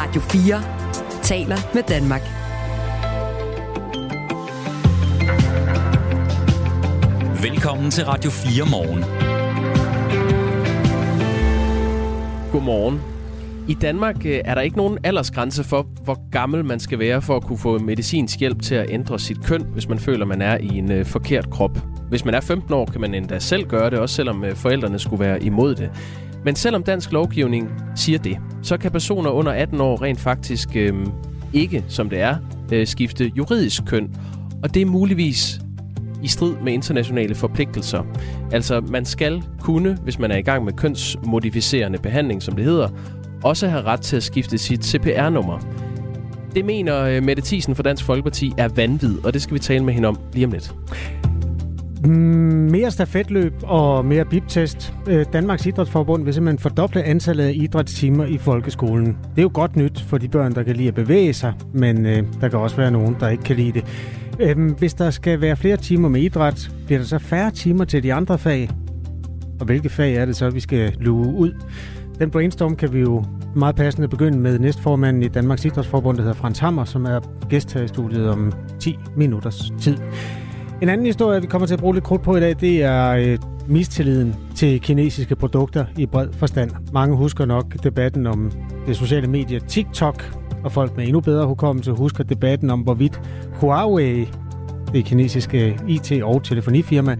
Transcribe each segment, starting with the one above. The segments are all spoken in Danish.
Radio 4 taler med Danmark. Velkommen til Radio 4 morgen. Godmorgen. I Danmark øh, er der ikke nogen aldersgrænse for, hvor gammel man skal være for at kunne få medicinsk hjælp til at ændre sit køn, hvis man føler, man er i en øh, forkert krop. Hvis man er 15 år, kan man endda selv gøre det, også selvom øh, forældrene skulle være imod det. Men selvom dansk lovgivning siger det, så kan personer under 18 år rent faktisk øh, ikke, som det er, øh, skifte juridisk køn. Og det er muligvis i strid med internationale forpligtelser. Altså, man skal kunne, hvis man er i gang med kønsmodificerende behandling, som det hedder, også have ret til at skifte sit CPR-nummer. Det mener øh, Mette Thiesen fra Dansk Folkeparti er vanvid, og det skal vi tale med hende om lige om lidt. Mm, mere stafetløb og mere biptest. Øh, Danmarks Idrætsforbund vil simpelthen fordoble antallet af idrætstimer i folkeskolen. Det er jo godt nyt for de børn, der kan lide at bevæge sig, men øh, der kan også være nogen, der ikke kan lide det. Øhm, hvis der skal være flere timer med idræt, bliver der så færre timer til de andre fag? Og hvilke fag er det så, vi skal luge ud? Den brainstorm kan vi jo meget passende begynde med næstformanden i Danmarks Idrætsforbund, der hedder Frans Hammer, som er gæst her i studiet om 10 minutters tid. En anden historie, vi kommer til at bruge lidt krudt på i dag, det er øh, mistilliden til kinesiske produkter i bred forstand. Mange husker nok debatten om det sociale medie TikTok, og folk med endnu bedre hukommelse husker debatten om, hvorvidt Huawei, det kinesiske IT- og telefonifirma,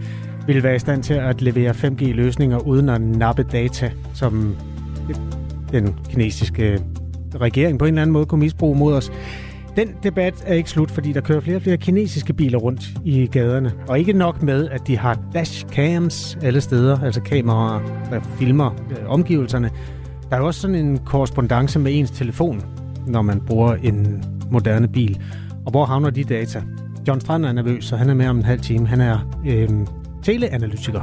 ville være i stand til at levere 5G-løsninger uden at nappe data, som den kinesiske regering på en eller anden måde kunne misbruge mod os. Den debat er ikke slut, fordi der kører flere og flere kinesiske biler rundt i gaderne. Og ikke nok med, at de har dashcams alle steder, altså kameraer, der filmer øh, omgivelserne. Der er også sådan en korrespondence med ens telefon, når man bruger en moderne bil. Og hvor havner de data? John Strand er nervøs, så han er med om en halv time. Han er øh, teleanalytiker.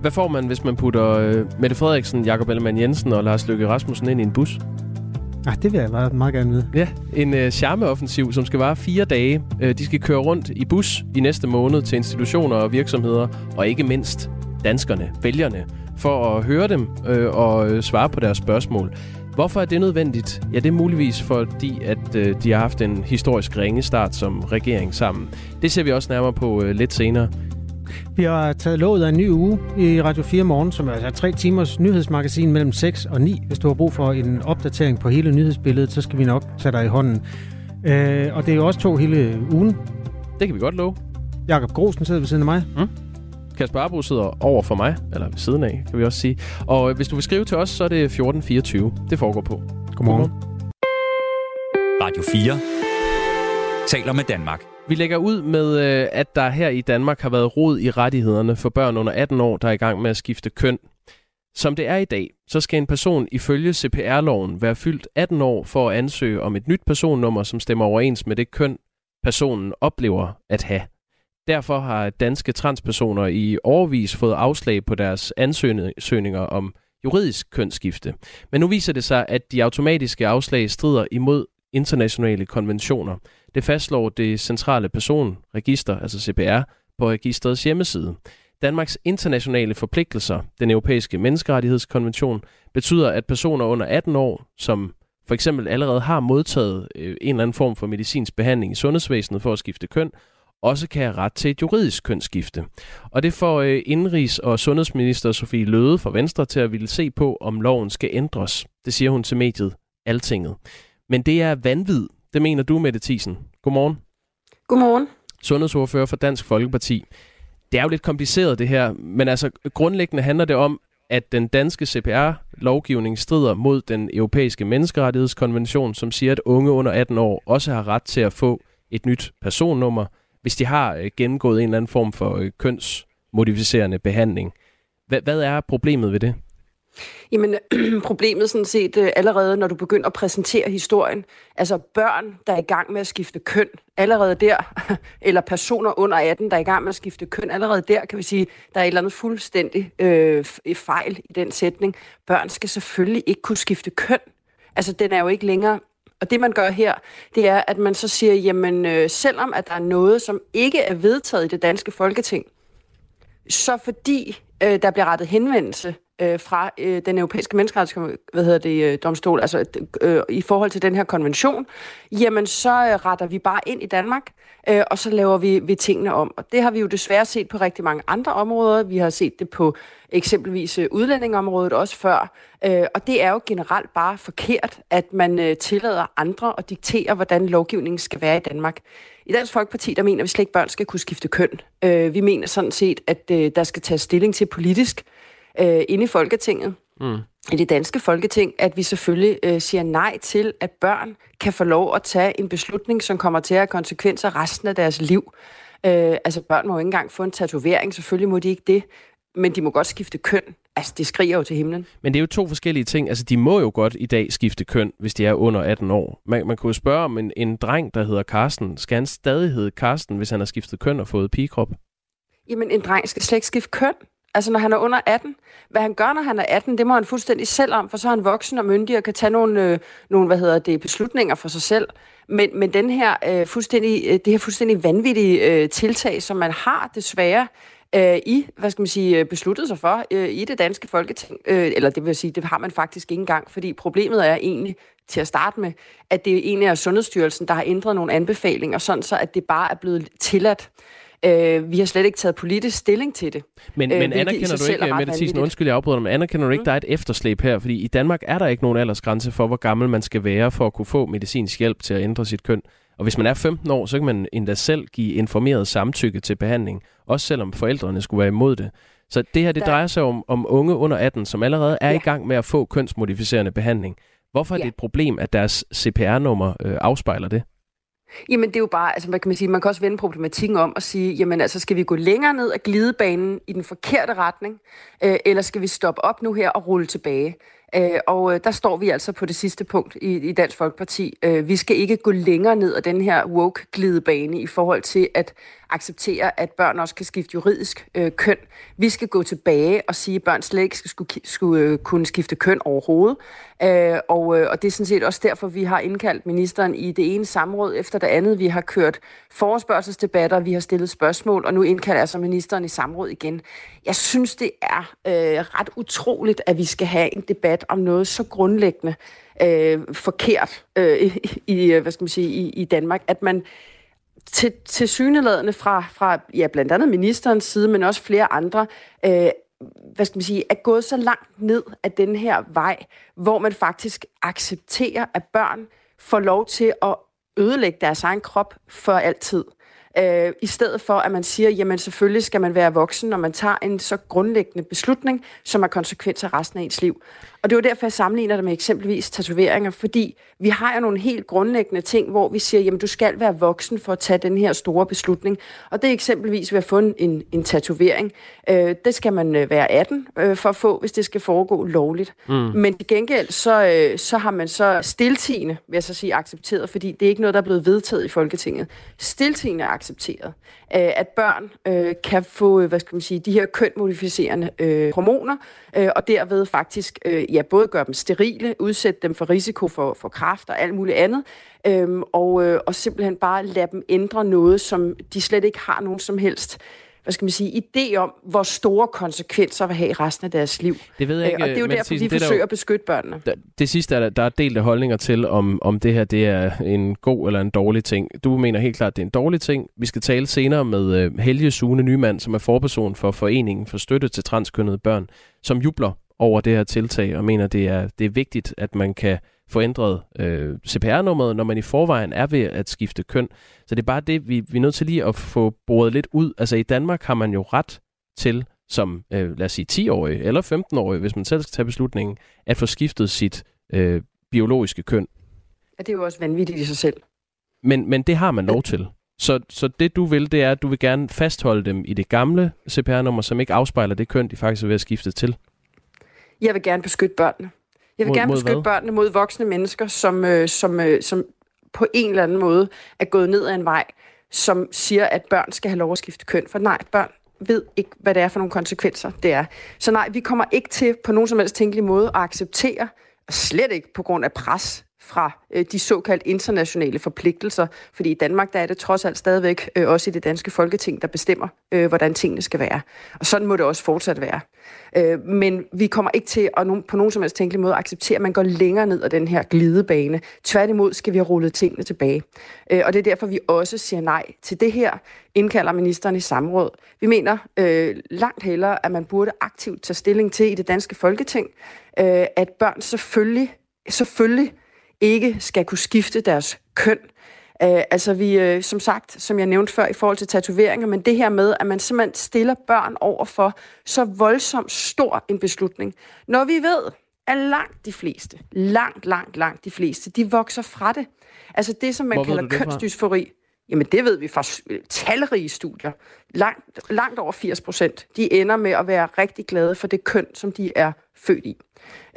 Hvad får man, hvis man putter øh, Mette Frederiksen, Jakob Ellemann Jensen og Lars Løkke Rasmussen ind i en bus? Ah, det vil jeg meget, meget gerne vide. Ja, en øh, charmeoffensiv, som skal vare fire dage. Øh, de skal køre rundt i bus i næste måned til institutioner og virksomheder, og ikke mindst danskerne, vælgerne, for at høre dem øh, og øh, svare på deres spørgsmål. Hvorfor er det nødvendigt? Ja, det er muligvis fordi, at øh, de har haft en historisk ringe start som regering sammen. Det ser vi også nærmere på øh, lidt senere. Vi har taget låget af en ny uge i Radio 4 Morgen, som er altså tre timers nyhedsmagasin mellem 6 og 9. Hvis du har brug for en opdatering på hele nyhedsbilledet, så skal vi nok tage dig i hånden. Øh, og det er jo også to hele ugen. Det kan vi godt love. Jakob Grosen sidder ved siden af mig. Mm. Kasper Arbro sidder over for mig, eller ved siden af, kan vi også sige. Og hvis du vil skrive til os, så er det 1424. Det foregår på. Godmorgen. Godmorgen. Radio 4 taler med Danmark. Vi lægger ud med, øh, at der her i Danmark har været rod i rettighederne for børn under 18 år, der er i gang med at skifte køn. Som det er i dag, så skal en person ifølge CPR-loven være fyldt 18 år for at ansøge om et nyt personnummer, som stemmer overens med det køn, personen oplever at have. Derfor har danske transpersoner i overvis fået afslag på deres ansøgninger om juridisk kønsskifte. Men nu viser det sig, at de automatiske afslag strider imod internationale konventioner. Det fastslår det centrale personregister, altså CPR, på registrets hjemmeside. Danmarks internationale forpligtelser, den europæiske menneskerettighedskonvention, betyder, at personer under 18 år, som for eksempel allerede har modtaget øh, en eller anden form for medicinsk behandling i sundhedsvæsenet for at skifte køn, også kan have ret til et juridisk kønsskifte. Og det får øh, indrigs- og sundhedsminister Sofie Løde fra Venstre til at ville se på, om loven skal ændres. Det siger hun til mediet Altinget. Men det er vanvid, det mener du, Mette Thiesen. Godmorgen. Godmorgen. Sundhedsordfører for Dansk Folkeparti. Det er jo lidt kompliceret det her, men altså grundlæggende handler det om, at den danske CPR-lovgivning strider mod den europæiske menneskerettighedskonvention, som siger, at unge under 18 år også har ret til at få et nyt personnummer, hvis de har øh, gennemgået en eller anden form for øh, kønsmodificerende behandling. Hvad er problemet ved det? Jamen, problemet sådan set øh, allerede, når du begynder at præsentere historien. Altså børn, der er i gang med at skifte køn, allerede der, eller personer under 18, der er i gang med at skifte køn, allerede der kan vi sige, der er et eller andet fuldstændig øh, fejl i den sætning. Børn skal selvfølgelig ikke kunne skifte køn. Altså, den er jo ikke længere og det man gør her, det er, at man så siger, jamen øh, selvom at der er noget, som ikke er vedtaget i det danske folketing, så fordi øh, der bliver rettet henvendelse øh, fra øh, den europæiske menneskerettighedsdomstol, øh, altså øh, i forhold til den her konvention, jamen så øh, retter vi bare ind i Danmark, øh, og så laver vi, vi tingene om. Og det har vi jo desværre set på rigtig mange andre områder. Vi har set det på eksempelvis øh, udlændingeområdet udlændingområdet også før. Øh, og det er jo generelt bare forkert, at man øh, tillader andre at diktere, hvordan lovgivningen skal være i Danmark. I Dansk Folkeparti, der mener vi slet ikke, at børn skal kunne skifte køn. Øh, vi mener sådan set, at øh, der skal tages stilling til politisk øh, inde i Folketinget. Mm. I det danske folketing, at vi selvfølgelig øh, siger nej til, at børn kan få lov at tage en beslutning, som kommer til at have konsekvenser resten af deres liv. Øh, altså børn må jo ikke engang få en tatovering, selvfølgelig må de ikke det, men de må godt skifte køn. Altså, det skriger jo til himlen. Men det er jo to forskellige ting. Altså, de må jo godt i dag skifte køn, hvis de er under 18 år. Man, man kunne jo spørge om en, en dreng, der hedder Karsten. Skal han stadig hedde Karsten, hvis han har skiftet køn og fået pigekrop? Jamen, en dreng skal slet ikke skifte køn. Altså, når han er under 18. Hvad han gør, når han er 18, det må han fuldstændig selv om, for så er han voksen og myndig og kan tage nogle, øh, nogle hvad hedder det, beslutninger for sig selv. Men, men den her, øh, fuldstændig, øh, det her fuldstændig vanvittige øh, tiltag, som man har desværre, øh, i, hvad skal man sige, øh, besluttet sig for øh, i det danske folketing. Øh, eller det vil sige, det har man faktisk ikke engang, fordi problemet er egentlig til at starte med, at det er Sundhedsstyrelsen, der har ændret nogle anbefalinger, sådan så at det bare er blevet tilladt. Øh, vi har slet ikke taget politisk stilling til det. Men, men øh, anerkender du ikke, Mette Thiesen, undskyld, jeg afbryder men anerkender du ikke, mm. der er et efterslæb her? Fordi i Danmark er der ikke nogen aldersgrænse for, hvor gammel man skal være for at kunne få medicinsk hjælp til at ændre sit køn. Og hvis man er 15 år, så kan man endda selv give informeret samtykke til behandling, også selvom forældrene skulle være imod det. Så det her, det drejer sig om, om unge under 18, som allerede er ja. i gang med at få kønsmodificerende behandling. Hvorfor er ja. det et problem, at deres CPR-nummer øh, afspejler det? Jamen det er jo bare, altså hvad kan man sige, man kan også vende problematikken om og sige, jamen altså skal vi gå længere ned ad glidebanen i den forkerte retning, øh, eller skal vi stoppe op nu her og rulle tilbage? Øh, og øh, der står vi altså på det sidste punkt i, i Dansk Folkeparti. Øh, vi skal ikke gå længere ned ad den her woke-glidebane i forhold til at acceptere, at børn også kan skifte juridisk øh, køn. Vi skal gå tilbage og sige, at børn slet ikke skal skulle, skulle øh, kunne skifte køn overhovedet. Øh, og, øh, og det er sådan set også derfor, vi har indkaldt ministeren i det ene samråd efter det andet. Vi har kørt forespørgselsdebatter, vi har stillet spørgsmål, og nu indkalder altså ministeren i samråd igen. Jeg synes, det er øh, ret utroligt, at vi skal have en debat om noget så grundlæggende øh, forkert øh, i, hvad skal man sige, i, i Danmark, at man til, til syneladende fra, fra ja, blandt andet ministerens side, men også flere andre, øh, hvad skal man sige, er gået så langt ned af den her vej, hvor man faktisk accepterer, at børn får lov til at ødelægge deres egen krop for altid. Øh, I stedet for, at man siger, jamen selvfølgelig skal man være voksen, når man tager en så grundlæggende beslutning, som har konsekvenser resten af ens liv. Og det var derfor, jeg sammenligner det med eksempelvis tatoveringer, fordi vi har jo nogle helt grundlæggende ting, hvor vi siger, jamen du skal være voksen for at tage den her store beslutning. Og det er eksempelvis ved at få en, en tatovering. Øh, det skal man øh, være 18 øh, for at få, hvis det skal foregå lovligt. Mm. Men til gengæld, så, øh, så har man så stiltigende, vil jeg så sige, accepteret, fordi det er ikke noget, der er blevet vedtaget i Folketinget. Stiltigende er accepteret, øh, at børn øh, kan få, øh, hvad skal man sige, de her kønmodificerende øh, hormoner, øh, og derved faktisk øh, ja, både gøre dem sterile, udsætte dem for risiko for, for kræft og alt muligt andet, øh, og, øh, og simpelthen bare lade dem ændre noget, som de slet ikke har nogen som helst hvad skal man sige, idé om, hvor store konsekvenser vil have i resten af deres liv. Det ved jeg ikke, øh, og det er jo derfor, vi forsøger der, at beskytte børnene. Det, det sidste er, der, der er delte holdninger til, om, om det her det er en god eller en dårlig ting. Du mener helt klart, at det er en dårlig ting. Vi skal tale senere med uh, Helge Sune Nymand, som er forperson for Foreningen for Støtte til Transkønnede Børn, som jubler over det her tiltag og mener, det er, det er vigtigt, at man kan få ændret øh, CPR-nummeret, når man i forvejen er ved at skifte køn. Så det er bare det, vi, vi er nødt til lige at få boret lidt ud. Altså i Danmark har man jo ret til, som øh, lad os sige 10-årig eller 15-årig, hvis man selv skal tage beslutningen, at få skiftet sit øh, biologiske køn. Ja, det er jo også vanvittigt i sig selv. Men, men det har man lov til. Så, så det du vil, det er, at du vil gerne fastholde dem i det gamle CPR-nummer, som ikke afspejler det køn, de faktisk er ved at skifte til. Jeg vil gerne beskytte børnene. Jeg vil mod, gerne beskytte børnene mod voksne mennesker, som, øh, som, øh, som på en eller anden måde er gået ned ad en vej, som siger, at børn skal have lov at skifte køn. For nej, børn ved ikke, hvad det er for nogle konsekvenser, det er. Så nej, vi kommer ikke til på nogen som helst tænkelig måde at acceptere, slet ikke på grund af pres fra øh, de såkaldt internationale forpligtelser, fordi i Danmark der er det trods alt stadigvæk øh, også i det danske folketing, der bestemmer, øh, hvordan tingene skal være. Og sådan må det også fortsat være. Øh, men vi kommer ikke til at nogen, på nogen som helst tænkelig måde acceptere, at man går længere ned ad den her glidebane. Tværtimod skal vi have rullet tingene tilbage. Øh, og det er derfor, vi også siger nej til det her, indkalder ministeren i samråd. Vi mener øh, langt hellere, at man burde aktivt tage stilling til i det danske folketing, øh, at børn selvfølgelig, selvfølgelig ikke skal kunne skifte deres køn. Uh, altså vi, uh, som sagt, som jeg nævnte før i forhold til tatoveringer, men det her med, at man simpelthen stiller børn over for så voldsomt stor en beslutning. Når vi ved, at langt de fleste, langt, langt, langt de fleste, de vokser fra det. Altså det, som man Hvor kalder kønsdysfori. Jamen det ved vi fra talrige studier. Langt, langt over 80 procent, de ender med at være rigtig glade for det køn, som de er født i.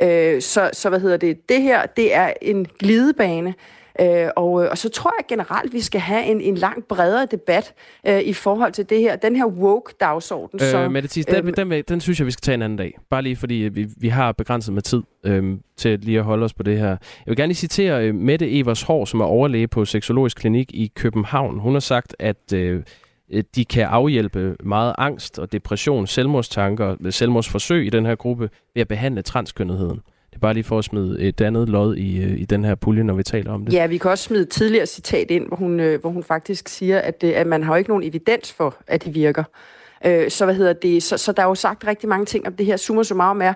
Øh, så, så hvad hedder det? Det her, det er en glidebane, øh, og, og så tror jeg generelt, vi skal have en, en langt bredere debat øh, i forhold til det her, den her woke-dagsorden. som, Øh, Mette Thies, den, øhm, den, vil- den synes jeg, vi skal tage en anden dag. Bare lige fordi øh, vi, vi har begrænset med tid øhm, til lige at holde os på det her. Jeg vil gerne lige citere øh, Mette Evers Hår, som er overlæge på Seksologisk Klinik i København. Hun har sagt, at øh, øh, Øh, de kan afhjælpe meget angst og depression, selvmordstanker, selvmordsforsøg i den her gruppe ved at behandle transkønnetheden. Det er bare lige for at smide et andet lod i, øh, i den her pulje, når vi taler om det. Ja, vi kan også smide et tidligere citat ind, hvor hun, øh, hvor hun faktisk siger, at, det, at man har jo ikke nogen evidens for, at det virker. Øh, så hvad hedder det? Så, så der er jo sagt rigtig mange ting om det her. Summa summarum er,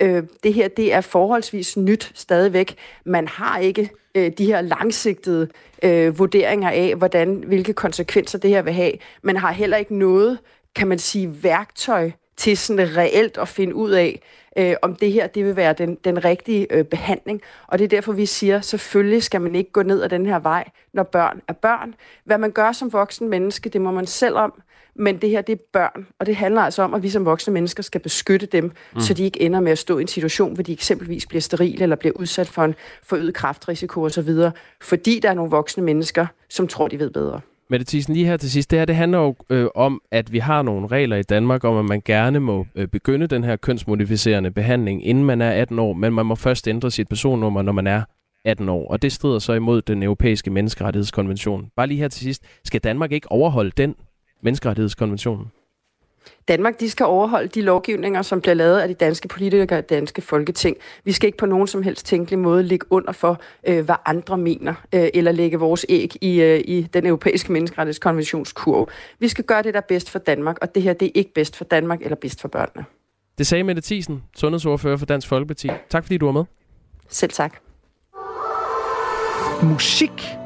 øh, det her det er forholdsvis nyt stadigvæk. Man har ikke øh, de her langsigtede øh, vurderinger af, hvordan, hvilke konsekvenser det her vil have. Man har heller ikke noget, kan man sige, værktøj til sådan reelt at finde ud af, øh, om det her det vil være den, den rigtige øh, behandling. Og det er derfor, vi siger, selvfølgelig skal man ikke gå ned ad den her vej, når børn er børn. Hvad man gør som voksen menneske, det må man selv om. Men det her, det er børn, og det handler altså om, at vi som voksne mennesker skal beskytte dem, mm. så de ikke ender med at stå i en situation, hvor de eksempelvis bliver sterile eller bliver udsat for en forøget kraftrisiko osv., fordi der er nogle voksne mennesker, som tror, de ved bedre. Mette Thiesen, lige her til sidst, det her det handler jo øh, om, at vi har nogle regler i Danmark om, at man gerne må øh, begynde den her kønsmodificerende behandling, inden man er 18 år, men man må først ændre sit personnummer, når man er 18 år, og det strider så imod den europæiske menneskerettighedskonvention. Bare lige her til sidst, skal Danmark ikke overholde den menneskerettighedskonvention? Danmark de skal overholde de lovgivninger, som bliver lavet af de danske politikere og det danske folketing. Vi skal ikke på nogen som helst tænkelig måde ligge under for, øh, hvad andre mener, øh, eller lægge vores æg i, øh, i den europæiske menneskerettighedskonventionskurv. Vi skal gøre det, der er bedst for Danmark, og det her det er ikke bedst for Danmark eller bedst for børnene. Det sagde Mette Thiesen, sundhedsordfører for Dansk Folkeparti. Tak fordi du var med. Selv tak. Musik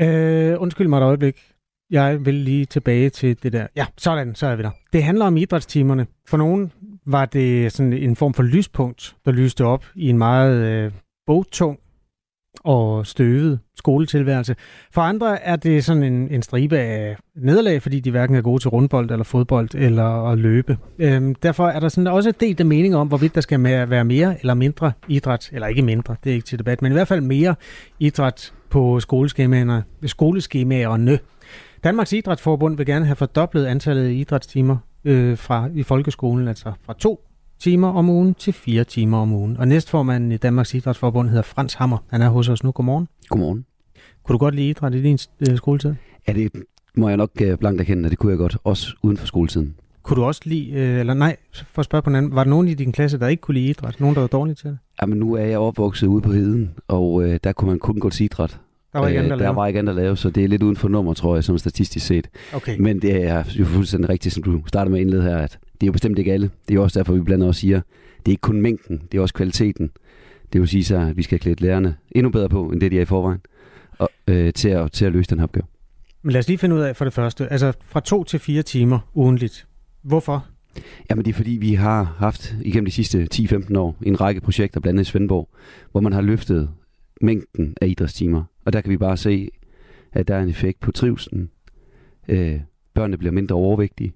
Øh, undskyld mig et øjeblik. Jeg vil lige tilbage til det der. Ja, sådan, så er vi der. Det handler om idrætstimerne. For nogen var det sådan en form for lyspunkt, der lyste op i en meget øh, bogtung og støvet skoletilværelse. For andre er det sådan en, en stribe af nederlag, fordi de hverken er gode til rundbold eller fodbold eller at løbe. Øhm, derfor er der sådan også et af mening om, hvorvidt der skal være mere eller mindre idræt, eller ikke mindre, det er ikke til debat, men i hvert fald mere idræt på skoleskemaerne, skoleskemaerne. Danmarks Idrætsforbund vil gerne have fordoblet antallet af idrætstimer øh, fra i folkeskolen, altså fra to timer om ugen til fire timer om ugen. Og næstformanden i Danmarks Idrætsforbund hedder Frans Hammer. Han er hos os nu. Godmorgen. Godmorgen. Kunne du godt lide idræt i din øh, skoletid? Ja, det må jeg nok øh, blankt erkende, at det kunne jeg godt, også uden for skoletiden. Kunne du også lide, øh, eller nej, for at spørge på en anden, var der nogen i din klasse, der ikke kunne lide idræt? Nogen, der var dårlige til det? Jamen, nu er jeg opvokset ude på heden, og øh, der kunne man kun gå til idræt. Der var ikke Øh, andet at der lave? var ikke andet at lave, så det er lidt uden for nummer, tror jeg, som statistisk set. Okay. Men det er jo fuldstændig rigtigt, som du starter med at indlede her, at det er jo bestemt ikke alle. Det er jo også derfor, vi blandt andet også siger, det er ikke kun mængden, det er også kvaliteten. Det vil sige så, at vi skal klæde lærerne endnu bedre på, end det de er i forvejen, og, øh, til, at, til at løse den her opgave. Men lad os lige finde ud af for det første, altså fra to til fire timer ugentligt. Hvorfor? Jamen det er fordi, vi har haft igennem de sidste 10-15 år en række projekter, blandt andet i Svendborg, hvor man har løftet mængden af idrætstimer. Og der kan vi bare se, at der er en effekt på trivselen. Øh, børnene bliver mindre overvægtige.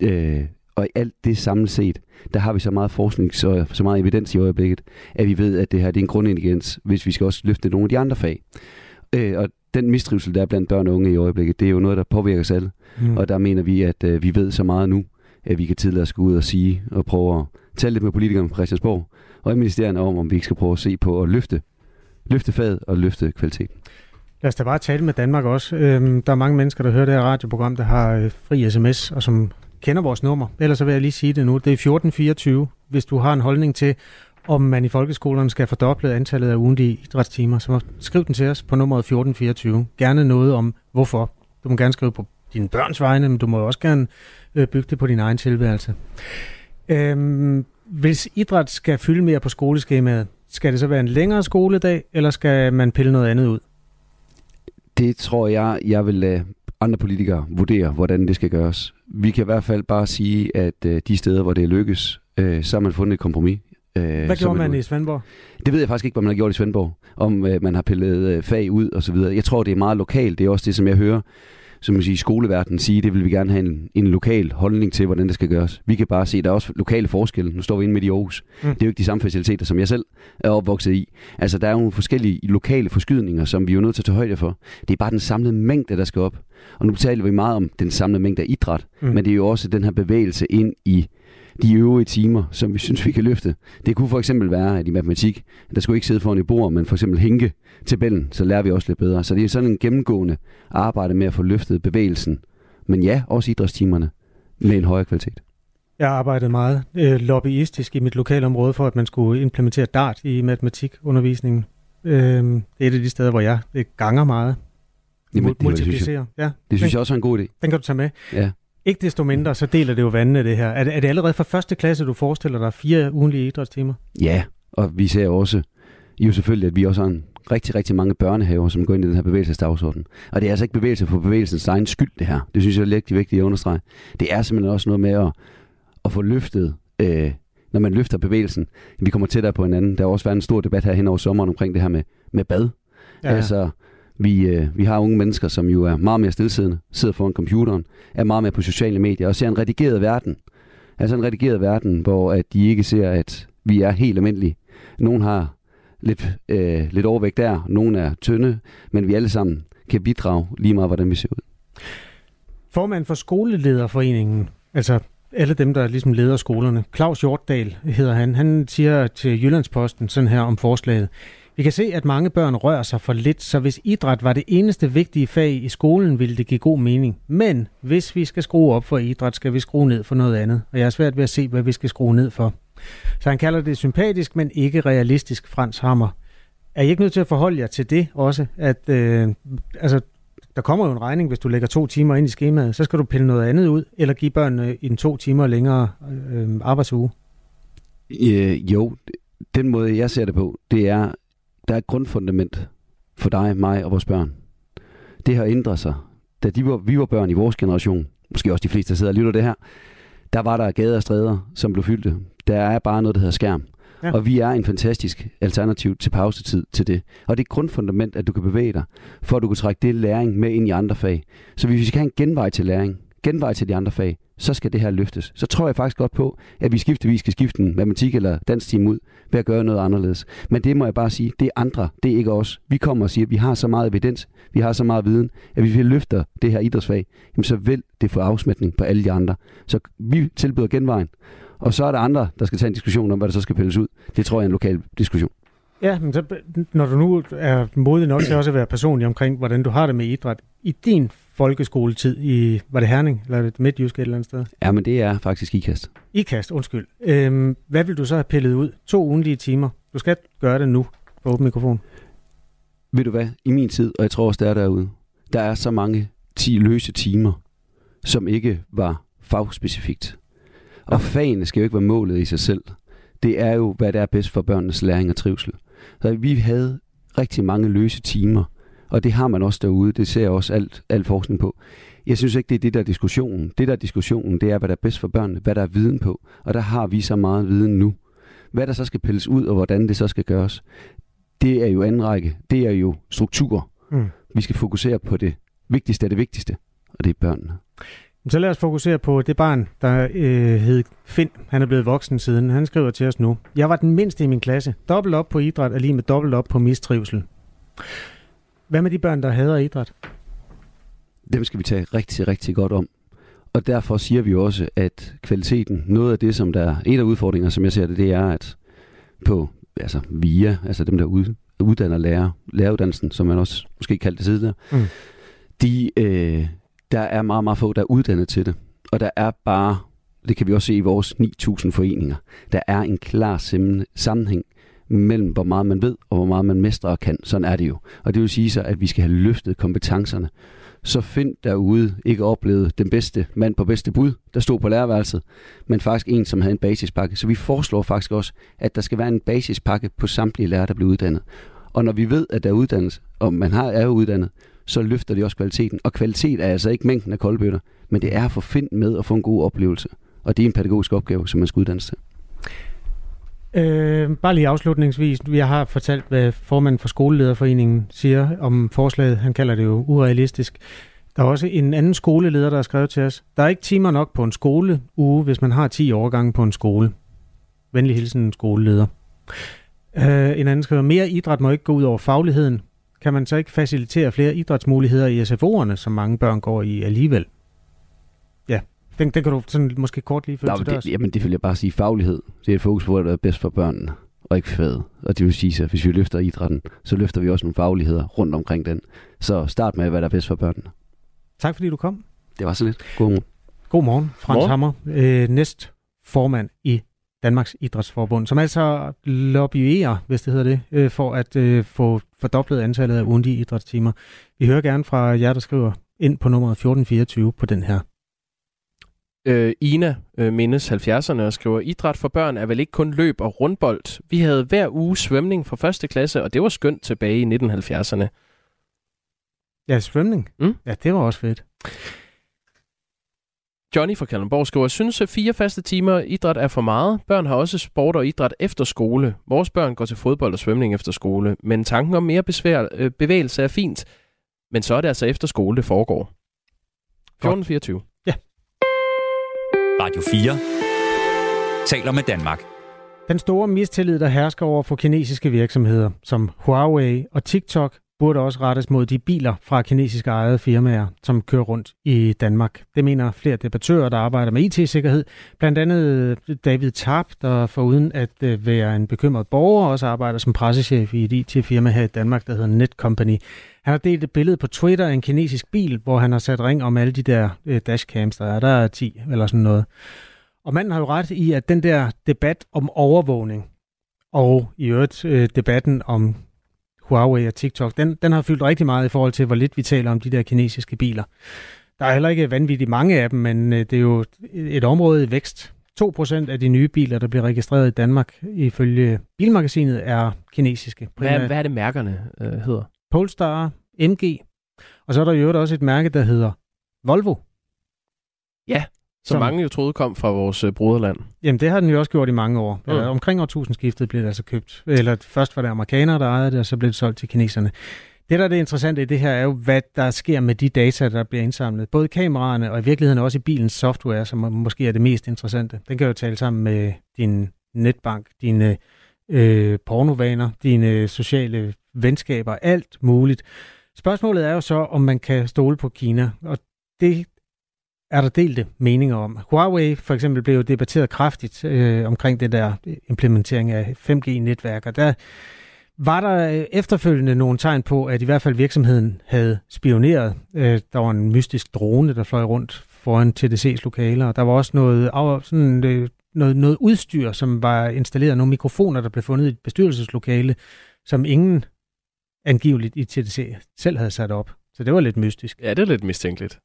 Øh, og i alt det samlet set, der har vi så meget forskning, så, så meget evidens i øjeblikket, at vi ved, at det her det er en grundintelligens, hvis vi skal også løfte nogle af de andre fag. Øh, og den mistrivsel, der er blandt børn og unge i øjeblikket, det er jo noget, der påvirker os alle. Mm. Og der mener vi, at øh, vi ved så meget nu, at vi kan tidligere gå ud og sige og prøve at tale lidt med politikerne på Christiansborg og i ministerierne om, om vi ikke skal prøve at se på at løfte, løfte faget og løfte kvaliteten. Lad os da bare tale med Danmark også. Øhm, der er mange mennesker, der hører det her radioprogram, der har øh, fri sms, og som kender vores nummer. Ellers så vil jeg lige sige det nu. Det er 1424, hvis du har en holdning til, om man i folkeskolerne skal fordoble antallet af ugentlige idrætstimer. Så skriv den til os på nummeret 1424. Gerne noget om, hvorfor. Du må gerne skrive på dine børns vegne, men du må også gerne øh, bygge det på din egen tilværelse. Øhm, hvis idræt skal fylde mere på skoleskemaet, skal det så være en længere skoledag, eller skal man pille noget andet ud? Det tror jeg, jeg vil lade andre politikere vurdere, hvordan det skal gøres. Vi kan i hvert fald bare sige, at øh, de steder, hvor det lykkes, øh, så har man fundet et kompromis. Øh, hvad gjorde man, man i Svendborg? Det ved jeg faktisk ikke, hvad man har gjort i Svendborg. Om øh, man har pillet øh, fag ud og så videre. Jeg tror, det er meget lokalt. Det er også det, som jeg hører som man siger, skoleverdenen sige, det vil vi gerne have en, en lokal holdning til, hvordan det skal gøres. Vi kan bare se, der er også lokale forskelle. Nu står vi inde midt i Aarhus. Mm. Det er jo ikke de samme faciliteter, som jeg selv er opvokset i. Altså, der er jo nogle forskellige lokale forskydninger, som vi er nødt til at tage højde for. Det er bare den samlede mængde, der skal op. Og nu taler vi meget om den samlede mængde af idræt, mm. men det er jo også den her bevægelse ind i de øvrige timer, som vi synes, vi kan løfte. Det kunne for eksempel være, at i matematik, der skulle ikke sidde foran et bord, men for eksempel hænke tabellen, så lærer vi også lidt bedre. Så det er sådan en gennemgående arbejde med at få løftet bevægelsen. Men ja, også idrætstimerne med en højere kvalitet. Jeg har arbejdet meget øh, lobbyistisk i mit lokale område for, at man skulle implementere DART i matematikundervisningen. Øh, det er et af de steder, hvor jeg det ganger meget. Jamen, det, det, synes jeg, ja. det synes jeg også er en god idé. Den kan du tage med. Ja. Ikke desto mindre, så deler det jo vandene det her. Er det, er det allerede fra første klasse, du forestiller dig fire ugenlige idrætstimer? Ja, og vi ser også jo selvfølgelig, at vi også har en rigtig, rigtig mange børnehaver, som går ind i den her bevægelsesdagsorden. Og det er altså ikke bevægelse for bevægelsens egen skyld, det her. Det synes jeg er lidt vigtigt at understrege. Det er simpelthen også noget med at, at få løftet, øh, når man løfter bevægelsen. Vi kommer tættere på hinanden. Der har også været en stor debat her hen over sommeren omkring det her med, med bad. Ja. Altså, vi, øh, vi har unge mennesker, som jo er meget mere stillesiddende, sidder foran computeren, er meget mere på sociale medier og ser en redigeret verden. Altså en redigeret verden, hvor at de ikke ser, at vi er helt almindelige. Nogen har lidt, øh, lidt overvægt der, nogen er tynde, men vi alle sammen kan bidrage lige meget, hvordan vi ser ud. Formand for Skolelederforeningen, altså alle dem, der ligesom leder skolerne, Claus Hjortdal hedder han, han siger til Jyllandsposten sådan her om forslaget. Vi kan se, at mange børn rører sig for lidt, så hvis idræt var det eneste vigtige fag i skolen, ville det give god mening. Men hvis vi skal skrue op for idræt, skal vi skrue ned for noget andet. Og jeg er svært ved at se, hvad vi skal skrue ned for. Så han kalder det sympatisk, men ikke realistisk, Frans Hammer. Er I ikke nødt til at forholde jer til det også? At, øh, altså, der kommer jo en regning, hvis du lægger to timer ind i skemaet. Så skal du pille noget andet ud, eller give børnene en to timer længere øh, arbejdsuge. Øh, jo, den måde jeg ser det på, det er, der er et grundfundament for dig, mig og vores børn. Det har ændret sig. Da de var, vi var børn i vores generation, måske også de fleste, der sidder og lytter det her, der var der gader og stræder, som blev fyldte. Der er bare noget, der hedder skærm. Ja. Og vi er en fantastisk alternativ til pausetid til det. Og det er grundfundament, at du kan bevæge dig, for at du kan trække det læring med ind i andre fag. Så hvis vi skal have en genvej til læring, genvej til de andre fag, så skal det her løftes. Så tror jeg faktisk godt på, at vi skiftevis skal skifte en matematik eller dansk team ud ved at gøre noget anderledes. Men det må jeg bare sige, det er andre, det er ikke os. Vi kommer og siger, at vi har så meget evidens, vi har så meget viden, at hvis vi løfter det her idrætsfag, jamen så vil det få afsmætning på alle de andre. Så vi tilbyder genvejen, og så er der andre, der skal tage en diskussion om, hvad der så skal pilles ud. Det tror jeg er en lokal diskussion. Ja, men så, når du nu er modig nok til også at være personlig omkring, hvordan du har det med idræt, i din folkeskoletid i, var det Herning, eller det Midtjysk et eller andet sted? Ja, men det er faktisk IKAST. IKAST, undskyld. Øhm, hvad vil du så have pillet ud? To ugenlige timer. Du skal gøre det nu på åben mikrofon. Ved du hvad? I min tid, og jeg tror også, der er derude, der er så mange 10 løse timer, som ikke var fagspecifikt. Og fagene skal jo ikke være målet i sig selv. Det er jo, hvad der er bedst for børnenes læring og trivsel. Så vi havde rigtig mange løse timer, og det har man også derude. Det ser også alt, alt forskning på. Jeg synes ikke, det er det, der er diskussionen. Det, der er diskussionen, det er, hvad der er bedst for børnene, hvad der er viden på. Og der har vi så meget viden nu. Hvad der så skal pilles ud, og hvordan det så skal gøres, det er jo anden række. Det er jo struktur. Mm. Vi skal fokusere på det vigtigste af det vigtigste, og det er børnene. Så lad os fokusere på det barn, der øh, hed Finn. Han er blevet voksen siden. Han skriver til os nu. Jeg var den mindste i min klasse. Dobbelt op på idræt er lige med dobbelt op på mistrivsel. Hvad med de børn, der hader idræt? Dem skal vi tage rigtig, rigtig godt om. Og derfor siger vi jo også, at kvaliteten, noget af det, som der er en af udfordringerne, som jeg ser det, det er, at på altså VIA, altså dem, der ud, uddanner lærer, læreruddannelsen, som man også måske kaldte det tidligere, Mm. de, øh, der er meget, meget få, der er uddannet til det. Og der er bare, det kan vi også se i vores 9.000 foreninger, der er en klar sammenhæng mellem, hvor meget man ved, og hvor meget man mestrer og kan. Sådan er det jo. Og det vil sige så, at vi skal have løftet kompetencerne. Så find derude ikke oplevet den bedste mand på bedste bud, der stod på lærerværelset, men faktisk en, som havde en basispakke. Så vi foreslår faktisk også, at der skal være en basispakke på samtlige lærere, der bliver uddannet. Og når vi ved, at der er uddannelse, og man har, er uddannet, så løfter det også kvaliteten. Og kvalitet er altså ikke mængden af koldbøtter, men det er at få find med og få en god oplevelse. Og det er en pædagogisk opgave, som man skal uddannes til. Øh, bare lige afslutningsvis. Vi har fortalt, hvad formanden for skolelederforeningen siger om forslaget. Han kalder det jo urealistisk. Der er også en anden skoleleder, der har skrevet til os. Der er ikke timer nok på en skoleuge, hvis man har 10 årgange på en skole. Venlig hilsen, skoleleder. Øh, en anden skriver, mere idræt må ikke gå ud over fagligheden. Kan man så ikke facilitere flere idrætsmuligheder i SFO'erne, som mange børn går i alligevel? Den, den kan du sådan måske kort lige følge Nå, til men dørs. det, jamen, det vil jeg bare sige faglighed. Det er et fokus på, hvad der er bedst for børnene, og ikke faget. Og det vil sige, at hvis vi løfter idrætten, så løfter vi også nogle fagligheder rundt omkring den. Så start med, hvad der er bedst for børnene. Tak fordi du kom. Det var så lidt. God morgen. God morgen, Frans Morgen. Hammer, øh, næst formand i Danmarks Idrætsforbund, som altså lobbyerer, hvis det hedder det, øh, for at øh, få fordoblet antallet af ugentlige idrætstimer. Vi hører gerne fra jer, der skriver ind på nummeret 1424 på den her. Øh, Ina øh, mindes 70'erne og skriver, idræt for børn er vel ikke kun løb og rundbold. Vi havde hver uge svømning fra første klasse, og det var skønt tilbage i 1970'erne. Ja, svømning. Mm. Ja, det var også fedt. Johnny fra Kalundborg skriver, synes at fire faste timer idræt er for meget. Børn har også sport og idræt efter skole. Vores børn går til fodbold og svømning efter skole. Men tanken om mere besvær, øh, bevægelse er fint. Men så er det altså efter skole, det foregår. 14.24. Radio 4 taler med Danmark. Den store mistillid, der hersker over for kinesiske virksomheder, som Huawei og TikTok, burde også rettes mod de biler fra kinesiske ejede firmaer, som kører rundt i Danmark. Det mener flere debattører, der arbejder med IT-sikkerhed. Blandt andet David Tarp, der foruden at øh, være en bekymret borger, også arbejder som pressechef i et IT-firma her i Danmark, der hedder Netcompany. Han har delt et billede på Twitter af en kinesisk bil, hvor han har sat ring om alle de der øh, dashcams, der er. Der er 10 eller sådan noget. Og manden har jo ret i, at den der debat om overvågning, og i øvrigt øh, debatten om Huawei og TikTok, den, den har fyldt rigtig meget i forhold til, hvor lidt vi taler om de der kinesiske biler. Der er heller ikke vanvittigt mange af dem, men øh, det er jo et område i vækst. 2% af de nye biler, der bliver registreret i Danmark, ifølge Bilmagasinet, er kinesiske. Hvad, hvad er det mærkerne øh, hedder? Polestar, MG, og så er der øvrigt også et mærke, der hedder Volvo. Som Som- mange jo troede kom fra vores øh, broderland. Jamen, det har den jo også gjort i mange år. Mm. Mm. Omkring årtusindskiftet blev det altså købt. Eller først var det amerikanere, der ejede det, og så blev det solgt til kineserne. Det, der er det interessante i det her, er jo, hvad der sker med de data, der bliver indsamlet. Både kameraerne og i virkeligheden også i bilens software, som måske er det mest interessante. Den kan jo tale sammen med din netbank, dine øh, pornovaner, dine sociale venskaber, alt muligt. Spørgsmålet er jo så, om man kan stole på Kina, og det er der delte meninger om. Huawei for eksempel blev jo debatteret kraftigt øh, omkring det der implementering af 5G-netværk, og der var der øh, efterfølgende nogle tegn på, at i hvert fald virksomheden havde spioneret. Øh, der var en mystisk drone, der fløj rundt foran TDC's lokaler, og der var også noget, sådan, øh, noget, noget udstyr, som var installeret, nogle mikrofoner, der blev fundet i et bestyrelseslokale, som ingen angiveligt i TDC selv havde sat op. Så det var lidt mystisk. Ja, det er lidt mistænkeligt.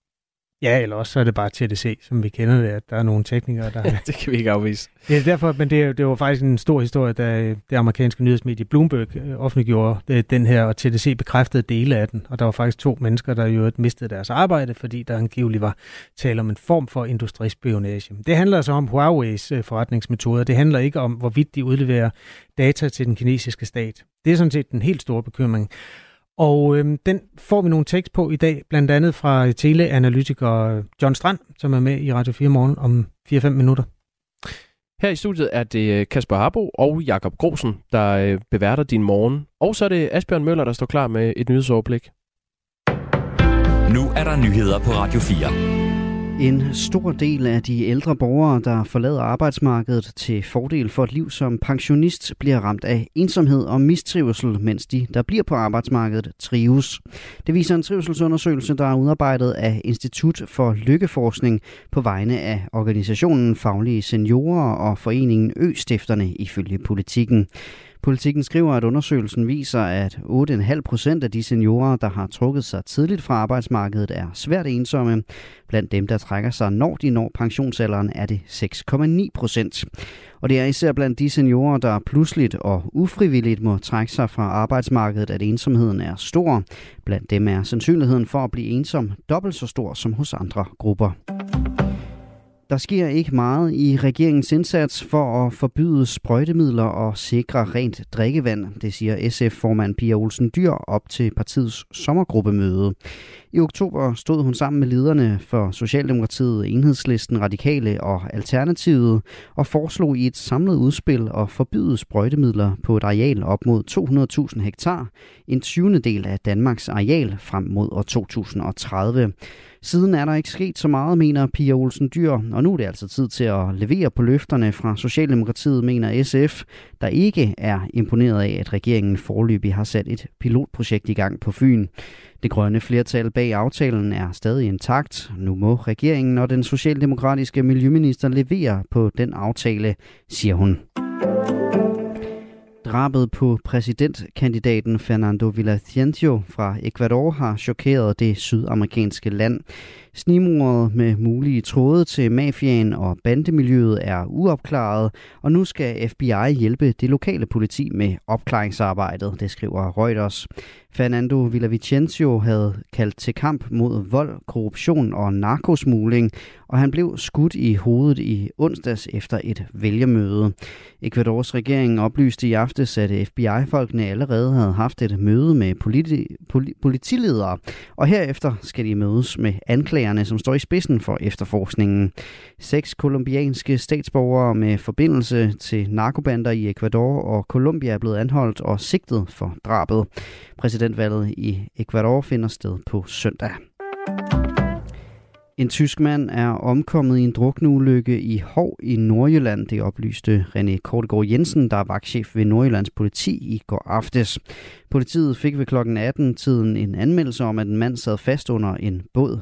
Ja, eller også så er det bare TDC, som vi kender det, at der er nogle teknikere, der... det kan vi ikke afvise. Det er derfor, men det, det var faktisk en stor historie, da det amerikanske nyhedsmedie Bloomberg øh, offentliggjorde øh, den her, og TDC bekræftede dele af den. Og der var faktisk to mennesker, der jo mistede deres arbejde, fordi der angiveligt var tale om en form for industrispionage. Det handler altså om Huawei's øh, forretningsmetoder. Det handler ikke om, hvorvidt de udleverer data til den kinesiske stat. Det er sådan set den helt store bekymring. Og øhm, den får vi nogle tekst på i dag, blandt andet fra teleanalytiker John Strand, som er med i Radio 4 morgen om 4-5 minutter. Her i studiet er det øh, Kasper Harbo og Jakob Grosen, der øh, beværter din morgen. Og så er det Asbjørn Møller, der står klar med et nyhedsoverblik. Nu er der nyheder på Radio 4. En stor del af de ældre borgere, der forlader arbejdsmarkedet til fordel for et liv som pensionist, bliver ramt af ensomhed og mistrivsel, mens de, der bliver på arbejdsmarkedet, trives. Det viser en trivselsundersøgelse, der er udarbejdet af Institut for Lykkeforskning på vegne af organisationen Faglige Seniorer og foreningen Østifterne ifølge politikken. Politikken skriver, at undersøgelsen viser, at 8,5 procent af de seniorer, der har trukket sig tidligt fra arbejdsmarkedet, er svært ensomme. Blandt dem, der trækker sig, når de når pensionsalderen, er det 6,9 procent. Og det er især blandt de seniorer, der pludseligt og ufrivilligt må trække sig fra arbejdsmarkedet, at ensomheden er stor. Blandt dem er sandsynligheden for at blive ensom dobbelt så stor som hos andre grupper. Der sker ikke meget i regeringens indsats for at forbyde sprøjtemidler og sikre rent drikkevand, det siger SF-formand Pia Olsen Dyr op til partiets sommergruppemøde. I oktober stod hun sammen med lederne for Socialdemokratiet, Enhedslisten, Radikale og Alternativet og foreslog i et samlet udspil at forbyde sprøjtemidler på et areal op mod 200.000 hektar, en 20. del af Danmarks areal frem mod år 2030. Siden er der ikke sket så meget, mener Pia Olsen Dyr, og nu er det altså tid til at levere på løfterne fra Socialdemokratiet, mener SF, der ikke er imponeret af, at regeringen forløbig har sat et pilotprojekt i gang på Fyn. Det grønne flertal bag aftalen er stadig intakt. Nu må regeringen og den socialdemokratiske miljøminister levere på den aftale, siger hun. Drabet på præsidentkandidaten Fernando Villavicencio fra Ecuador har chokeret det sydamerikanske land. Snimordet med mulige tråde til mafiaen og bandemiljøet er uopklaret, og nu skal FBI hjælpe det lokale politi med opklaringsarbejdet, det skriver Reuters. Fernando Villavicencio havde kaldt til kamp mod vold, korruption og narkosmugling, og han blev skudt i hovedet i onsdags efter et vælgermøde. Ecuadors regering oplyste i aftes, at FBI-folkene allerede havde haft et møde med politi- politiledere, og herefter skal de mødes med anklagerne, som står i spidsen for efterforskningen. Seks kolumbianske statsborgere med forbindelse til narkobander i Ecuador og Colombia er blevet anholdt og sigtet for drabet. Præsidentvalget i Ecuador finder sted på søndag. En tysk mand er omkommet i en drukneulykke i Hov i Nordjylland, det oplyste René Kortegård Jensen, der er vagtchef ved Nordjyllands politi i går aftes. Politiet fik ved kl. 18-tiden en anmeldelse om, at en mand sad fast under en båd.